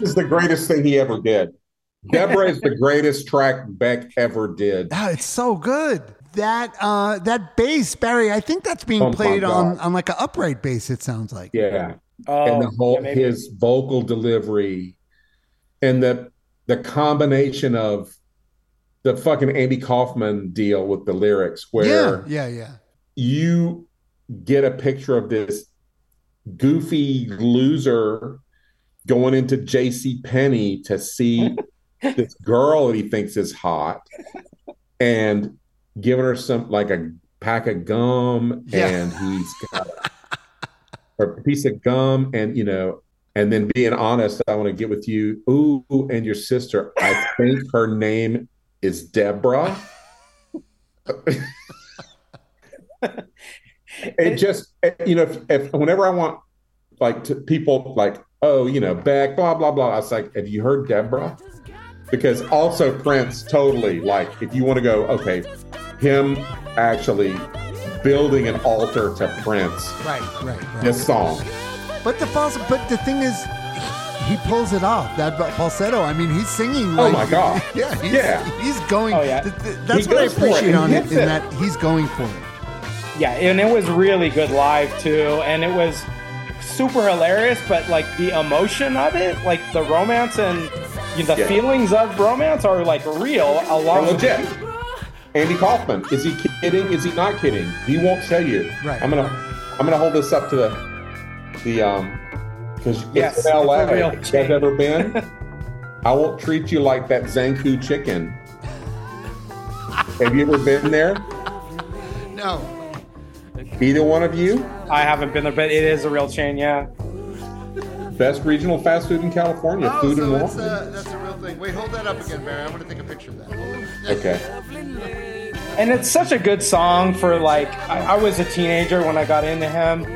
This is the greatest thing he ever did. Debra is the greatest track Beck ever did. Oh, it's so good. That uh that bass, Barry, I think that's being Oh played on on like an upright bass, it sounds like. Yeah. Oh, and the whole yeah, his vocal delivery and the the combination of the fucking Andy Kaufman deal with the lyrics where yeah, yeah, yeah. you get a picture of this goofy loser going into JC Penney to see this girl that he thinks is hot and giving her some like a pack of gum Yeah. and he's got a, a piece of gum and you know and then being honest I want to get with you ooh and your sister I think her name is Debra it just you know if, if whenever i want like to people like oh you know beck blah blah blah i was like have you heard debra because also prince totally like if you want to go okay him actually building an altar to prince Right, right, right. this song But the false but the thing is he pulls it off. That falsetto. I mean, he's singing. Oh like- my God. Yeah, he's, Yeah. He's going. Oh, yeah. th- th- that's He what I goes for it, appreciate on he it. In that he's going for it. Yeah, and it was really good live too, and it was super hilarious. But like the emotion of it, like the romance and you know, the Yeah. feelings of romance are like real. Along They're with legit andy kaufman is he kidding is he not kidding he won't tell you Right. i'm gonna i'm gonna hold this up to the the um because Yes, it's in la it's a real you guys chain. ever been i won't treat you like that zankou chicken have you ever been there No. Either one of you I haven't been there, but it is a real chain. Yeah. best regional fast food in california Oh, food so and it's, more uh, that's a real thing. Wait, hold that up again, Barry. I want to take a picture of that. Okay And it's such a good song for like I, I was a teenager when I got into him,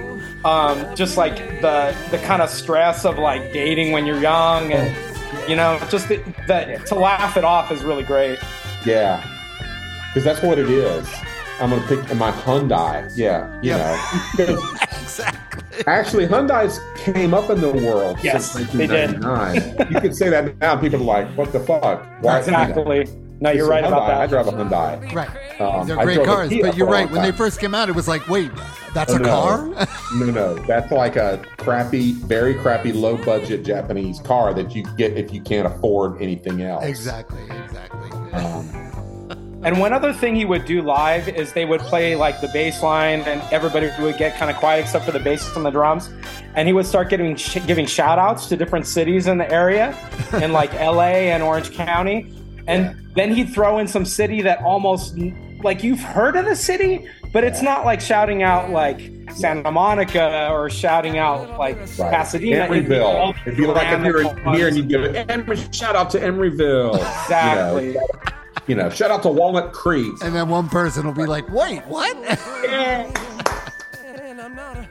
Um, just like the the kind of stress of like dating when you're young, and you know, just the, that to laugh it off is really great. Yeah, because that's what it is. I'm gonna pick my Hyundai. Yeah, you know. exactly. Actually, Hyundai's came up in the world Yes, since they did. 1999. you could say that now. People are like, "What the fuck?" Why Exactly. No, you're It's a right about Hyundai. I drive a Hyundai. Right. Um, They're great cars, but you're right. When they first came out, it was like, wait, that's Oh, a no. car? No, no, that's like a crappy, very crappy, low budget Japanese car that you get if you can't afford anything else. exactly, exactly. Um, And one other thing he would do live is they would play like the bass line, and everybody would get kind of quiet except for the bass and the drums. And he would start giving sh- giving shout outs to different cities in the area, in like LA and Orange County. And then he'd throw in some city that almost like you've heard of the city, but it's not like shouting out like Santa Monica or shouting out like right. Pasadena. It'd be all Emeryville. It'd be like if you're in here and you give it shout out to Emeryville. Exactly. You know, you know, shout out to Walnut Creek. And then one person will be like, wait, what?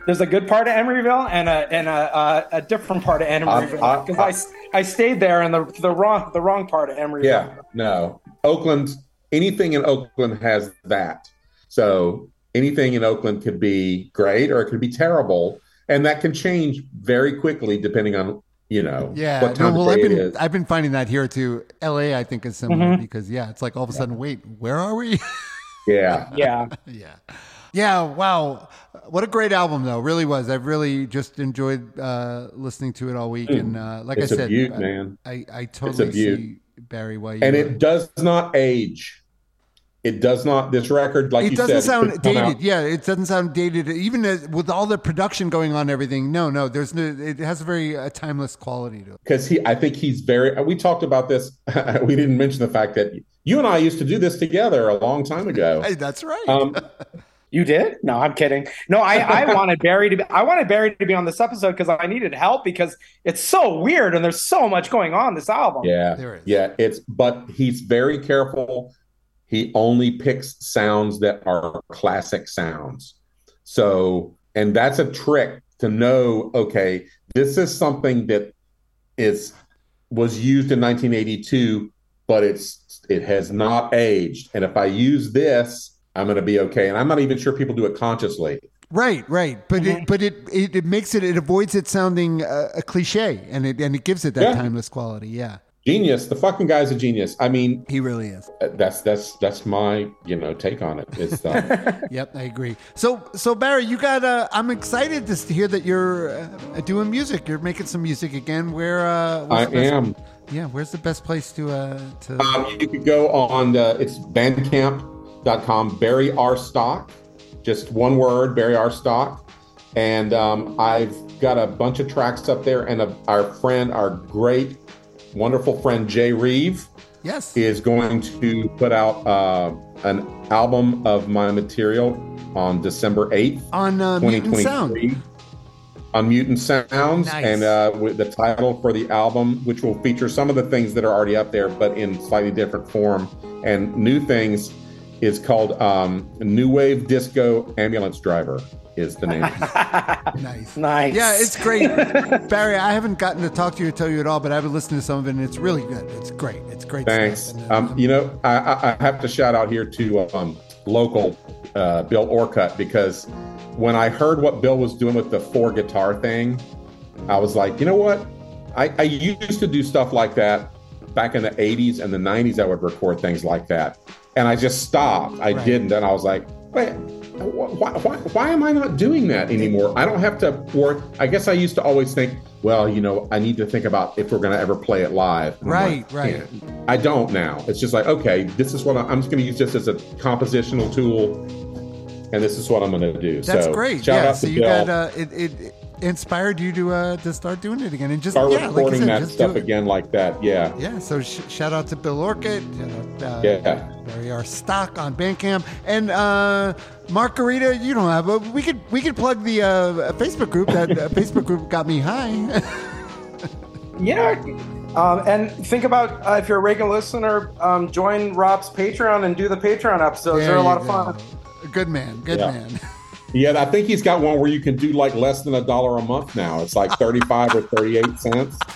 There's a good part of Emeryville and a and a, a, a different part of Emeryville I- because I, s- I stayed there in the the wrong the wrong part of Emeryville. Yeah, no. Oakland, anything in Oakland has that. So anything in Oakland could be great or it could be terrible. And that can change very quickly depending on, you know, yeah. what time No, well, of I've been is. I've been finding that here too. LA, I think, is similar Mm-hmm. because yeah, it's like all of a sudden, wait, where are we? Yeah. Yeah. yeah. Yeah, wow. What a great album though. Really was. I've really just enjoyed uh listening to it all week and uh like It's I a said beaut, I- man. I, I totally beaut. see Barry why And it does not age. It does not, this record, like it you doesn't said, sound could come dated. out- Yeah, it doesn't sound dated. Even as, with all the production going on, and everything. No, no, there's no. It has a very uh, timeless quality to it. because he i think he's very we talked about this we didn't mention the fact that you and i used to do this together a long time ago Hey, that's right. um, You did? No, I'm kidding. No, I, I wanted Barry to be I wanted Barry to be on this episode because I needed help because it's so weird and there's so much going on this album. yeah There is. yeah it's but he's very careful he only picks sounds that are classic sounds so and that's a trick to know okay this is something that is was used in 1982 but it's it has not aged and if i use this i'm going to be okay and i'm not even sure people do it consciously Right, right, but Mm-hmm. it, but it, it it makes it it avoids it sounding uh, a cliche, and it and it gives it that Yeah. timeless quality. Yeah, genius the fucking guy's a genius i mean he really is. that's that's that's my you know take on it it's uh, Yep, I agree. So so Barry, you got. Uh, I'm excited to hear that you're uh, doing music. You're making some music again. Where uh, i am Yeah, where's the best place to uh to? Um, you could go on the, it's bandcamp.com, Barry R. Stock, just one word, Barry R. Stock. And um, I've got a bunch of tracks up there. And a, our friend, our great, wonderful friend, Jay Reeve, yes. is going to put out uh, an album of my material on December 8th, on uh, Mutant Sound. on Mutant Sounds, Nice. and uh, with the title for the album, which will feature some of the things that are already up there, but in slightly different form. And new things is called um, New Wave Disco Ambulance Driver is the name. Nice. Nice. Yeah, it's great. Barry, I haven't gotten to talk to you or tell you at all, but I've been listening to some of it, and it's really good. It's great. It's great. Thanks. Stuff. Uh, Um, you know, I, I I have to shout out here to um, local uh, Bill Orcutt because when I heard what Bill was doing with the four guitar thing, I was like, you know what? I, I used to do stuff like that back in the 80s and the 90s. I would record things like that. And I just stopped. I Right. didn't. And I was like, wait, why, why, why am I not doing that anymore? I don't have to work. I guess I used to always think, well, you know, I need to think about if we're going to ever play it live. And Right, like, right. "Yeah." I don't now. It's just like, okay, this is what I, I'm just going to use this as a compositional tool, and this is what I'm going to do. That's so, great. Shout yeah. out So to you Bill. got uh, it, it inspired you to uh to start doing it again and just Start yeah, like you said, that just stuff do it. again like that. Yeah. Yeah. So sh- shout out to Bill Orcutt. Uh, Yeah. Barry R. Stock on Bandcamp and uh, Mark Guerita. You don't have a. We could we could plug the uh, Facebook group. That uh, Facebook group got me high. Yeah. Um, and think about uh, if you're a regular listener, um, join Rob's Patreon and do the Patreon episodes. They're a lot you of fun. Good man. Good Yeah. man. Yeah, I think he's got one where you can do like less than a dollar a month now. It's like 35 or 38 cents.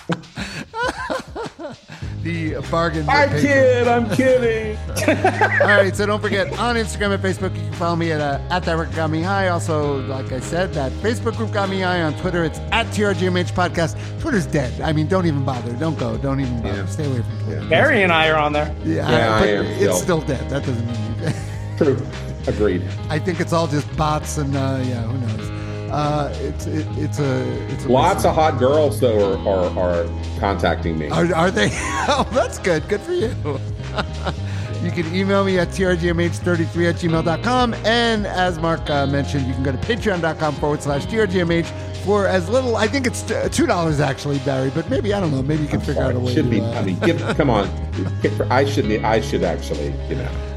The bargain. I kid, I'm kidding. All right, so don't forget on Instagram and Facebook, you can follow me at uh, at that record got me high. Also, like I said, that Facebook group got me high on Twitter. It's at TRGMH podcast. Twitter's dead. I mean, don't even bother. Don't go. Don't even bother. Yeah. Stay away from Twitter. Barry and I are on there. Yeah, Yeah, I but am it's still. still dead. That doesn't mean. True. Agreed. I think it's all just bots and uh, yeah, who knows. Uh, it's it, it's a it's a Lots of hot girls though are, are, are contacting me. Are, are they? Oh, that's good. Good for you. you can email me at trgmh33 at gmail.com. And as Mark uh, mentioned, you can go to patreon.com forward slash trgmh for as little, I think it's $2 actually, Barry, but maybe, I don't know, maybe you can figure out a way should to, be. uh, I mean, give, come on. I should. I should actually. You know,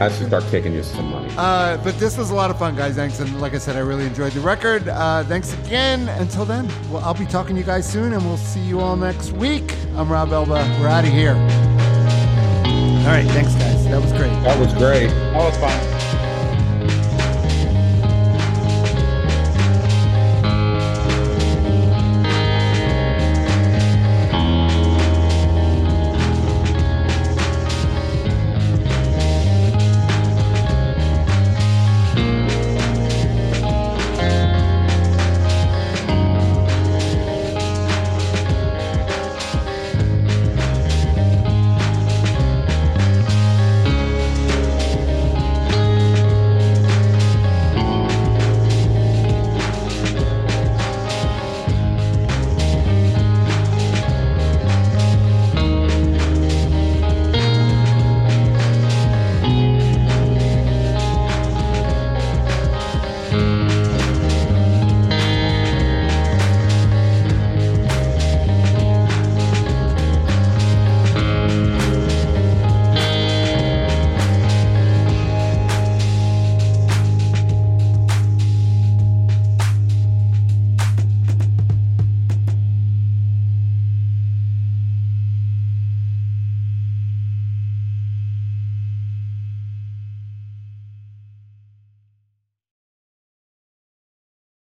can become should start kicking you some money. Uh, but this was a lot of fun, guys. Thanks. And like I said, I really enjoyed the record. Uh, thanks again. Until then, well, I'll be talking to you guys soon, and we'll see you all next week. I'm Rob Elba. We're out of here. All right. Thanks, guys. That was great. That was great. That was fun.